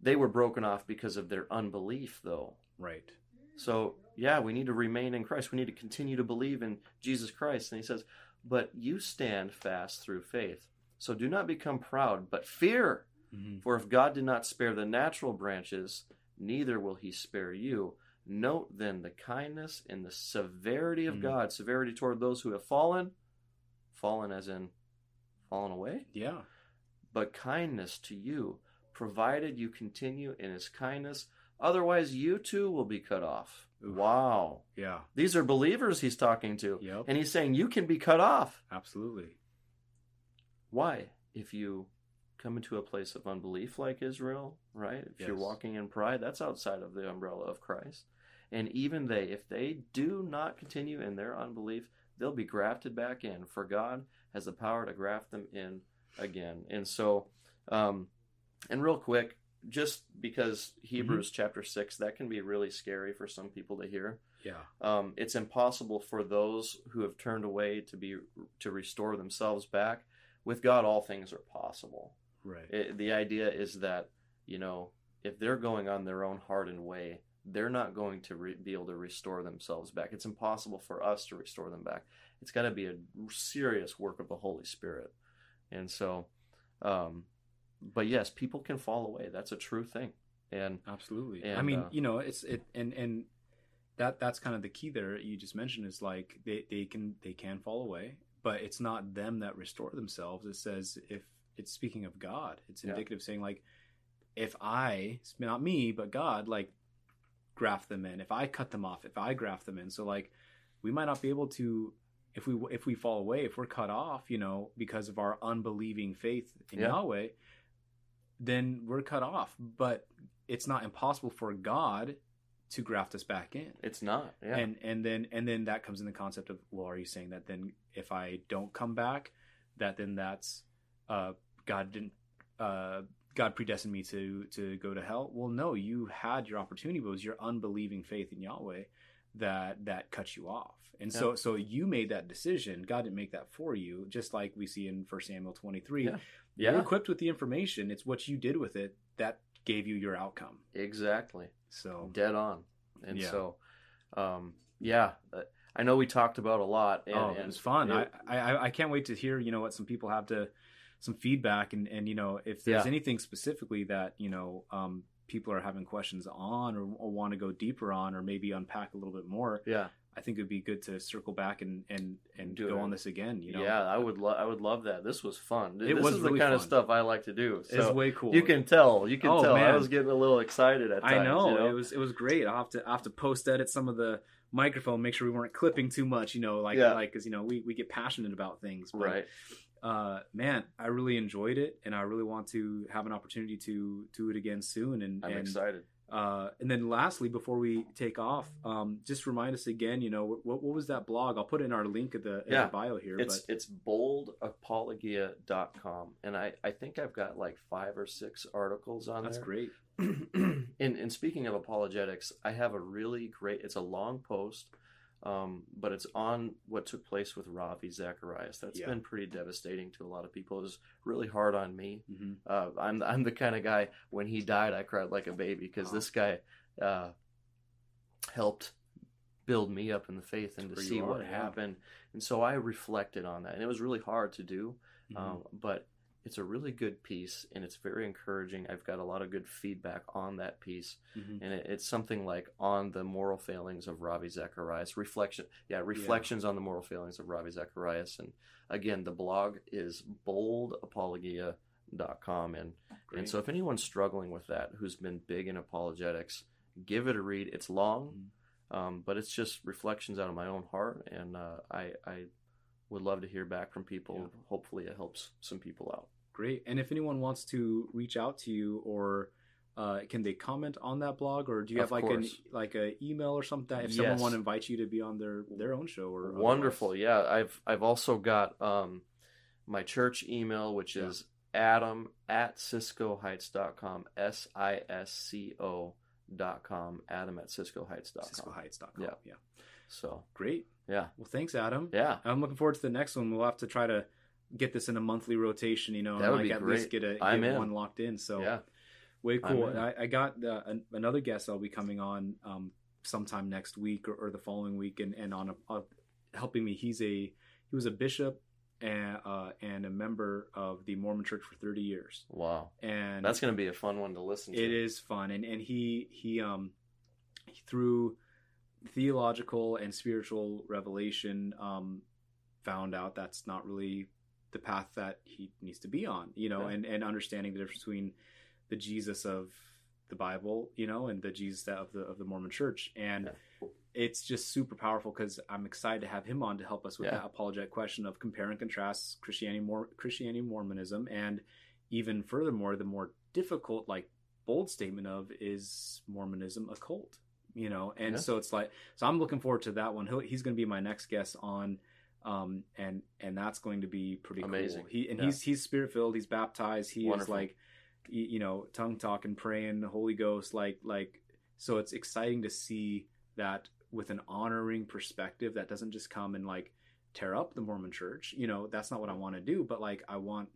They were broken off because of their unbelief, though. Right. So, yeah, we need to remain in Christ. We need to continue to believe in Jesus Christ. And he says, but you stand fast through faith. So do not become proud, but fear. hmm For if God did not spare the natural branches, neither will he spare you. Note then the kindness and the severity of Mhm. God, severity toward those who have fallen, fallen as in fallen away, Yeah. but kindness to you, provided you continue in his kindness. Otherwise, you too will be cut off. Wow. Yeah. These are believers he's talking to. Yep. And he's saying you can be cut off. Absolutely. Why? If you come into a place of unbelief like Israel, right? If you're walking in pride, that's outside of the umbrella of Christ. And even they, if they do not continue in their unbelief, they'll be grafted back in, for God has the power to graft them in again. And so, um, and real quick, just because Hebrews chapter 6, that can be really scary for some people to hear Yeah. um, it's impossible for those who have turned away to be to restore themselves back with god all things are possible Right. it, the idea is that you know if they're going on their own hardened way they're not going to re- be able to restore themselves back it's impossible for us to restore them back it's got to be a serious work of the holy spirit and so um, but yes people can fall away that's a true thing and Absolutely. I mean, uh, you know, it's it and and that that's kind of the key there. You just mentioned is like they they can they can fall away, but it's not them that restore themselves. It says if it's speaking of God, it's Yeah. indicative saying like if I not me but God like graft them in, if I cut them off, if I graft them in, so like we might not be able to. If we if we fall away, if we're cut off, you know, because of our unbelieving faith in Yeah. Yahweh, then we're cut off. But it's not impossible for God to graft us back in. it's not yeah And and then and then that comes in the concept of well, are you saying that then if I don't come back, that then that's uh, God didn't uh, God predestined me to to go to hell? Well, no, you had your opportunity, but it was your unbelieving faith in Yahweh that that cut you off. And so so you made that decision. God didn't make that for you, just like we see in 1 Samuel 23. Yeah. You're equipped with the information. It's what you did with it that gave you your outcome. exactly So dead on and Yeah. so um yeah uh, i know we talked about a lot and, oh, and it was fun. it- I, I I can't wait to hear you know what some people have to some feedback and and you know if there's Yeah. anything specifically that you know um people are having questions on or, or want to go deeper on or maybe unpack a little bit more. yeah I think it'd be good to circle back and and and Do go it. on this again. You know, yeah i would lo- i would love that this was fun It this was is really the kind of stuff i like to do it's way cool. you can tell you can Oh, tell i was getting a little excited at times I know, you know? it was it was great. I have to I have to post edit some of the microphone, make sure we weren't clipping too much. You know, like Yeah. like because you know we we get passionate about things. But, right uh man i really enjoyed it and i really want to have an opportunity to do it again soon and i'm and excited uh, and then lastly, before we take off, um, just remind us again. You know, what, what was that blog? I'll put in our link at the, Yeah. the bio here. It's but it's boldapologia.com and I, I think I've got like five or six articles on that's there. great. and, and speaking of apologetics, I have a really great. It's a long post, um, but it's on what took place with Ravi Zacharias. That's Yeah. been pretty devastating to a lot of people. It was really hard on me. hmm Uh, I'm I'm the kind of guy when he died, I cried like a baby because Wow. this guy uh, helped build me up in the faith and to see are, what yeah. happened. And so I reflected on that, and it was really hard to do. Mm-hmm. Um, but it's a really good piece, and it's very encouraging. I've got a lot of good feedback on that piece, Mhm. and it, it's something like on the moral failings of Ravi Zacharias. Reflection, yeah, reflections on the moral failings of Ravi Zacharias. And again, the blog is boldapologia.com, and and so if anyone's struggling with that, who's been big in apologetics, give it a read. It's long, Mhm. um, but it's just reflections out of my own heart, and uh, I I would love to hear back from people. Yeah. Hopefully, it helps some people out. Great. And if anyone wants to reach out to you, or uh, can they comment on that blog, or do you have like an like a email or something? If someone Yes. want to invite you to be on their their own show, or Wonderful, otherwise? yeah. I've I've also got um, my church email, which Yeah. is Adam at CiscoHeights.com, S I S C O dot com, Adam at CiscoHeights.com. CiscoHeights.com. Yeah. yeah. So Great. yeah, Well, thanks, Adam. yeah, I'm looking forward to the next one. We'll have to try to get this in a monthly rotation, you know, That and would like be at least great. get a I'm get in. one locked in. So yeah. way cool. I, I got the, an, another guest that'll be coming on um, sometime next week or, or the following week, and and on a, a, helping me. He's a he was a bishop and uh, and a member of the Mormon Church for 30 years, Wow, and that's gonna be a fun one to listen to. it is fun, and and he he um through theological and spiritual revelation um found out that's not really the path that he needs to be on, you know, and and understanding the difference between the Jesus of the Bible, you know, and the Jesus of the of the Mormon Church, and Yeah. it's just super powerful because I'm excited to have him on to help us with Yeah. that apologetic question of compare and contrast Christianity, more Christianity, Mormonism, and even furthermore, the more difficult, like bold statement of is Mormonism a cult? You know, and Yeah. so it's like, so I'm looking forward to that one. He'll, he's going to be my next guest on, um, and and that's going to be pretty Amazing. cool. He and Yeah. he's he's spirit filled. He's baptized. He is like, you know, tongue talking, praying, Holy Ghost, like like. So it's exciting to see that with an honoring perspective that doesn't just come and like tear up the Mormon church. You know, that's not what I want to do, but like I want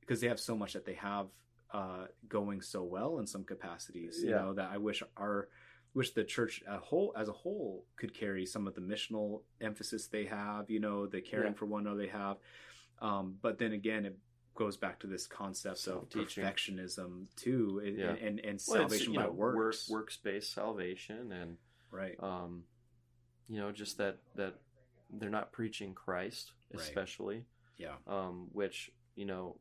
because they have so much that they have uh going so well in some capacities, you Yeah. know, that I wish our wish the church a whole as a whole could carry some of the missional emphasis they have, you know, the caring Yeah. for one another they have. Um but then again it goes back to this concept of perfectionism too and Yeah. and, and Well, salvation by know, works. work works based salvation, and Right. um, you know, just that that they're not preaching Christ, Right. especially. Yeah. um, which you know,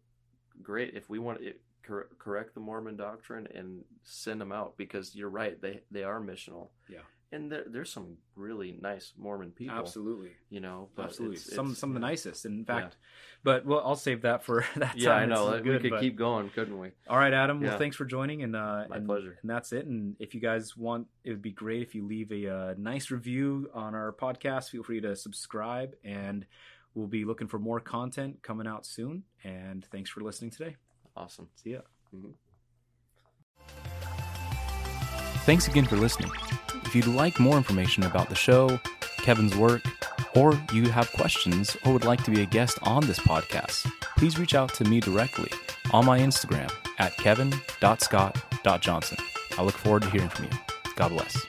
great if we want it cor- correct the Mormon doctrine and send them out because you're right they they are missional. Yeah. and there, there's some really nice Mormon people. Absolutely. you know, but Absolutely. it's- some it's- some of the yeah. nicest. In fact, Yeah. but well, I'll save that for that time. Yeah, I know. good, we could but- keep going, couldn't we? All right, Adam. Well, thanks for joining, and uh, My and, pleasure. And that's it. And if you guys want, it would be great if you leave a uh, nice review on our podcast. Feel free to subscribe, and we'll be looking for more content coming out soon. And thanks for listening today. Awesome. See ya. Mhm. Thanks again for listening. If you'd like more information about the show, Kevin's work, or you have questions or would like to be a guest on this podcast, please reach out to me directly on my Instagram at kevin.scott.johnson. I look forward to hearing from you. God bless.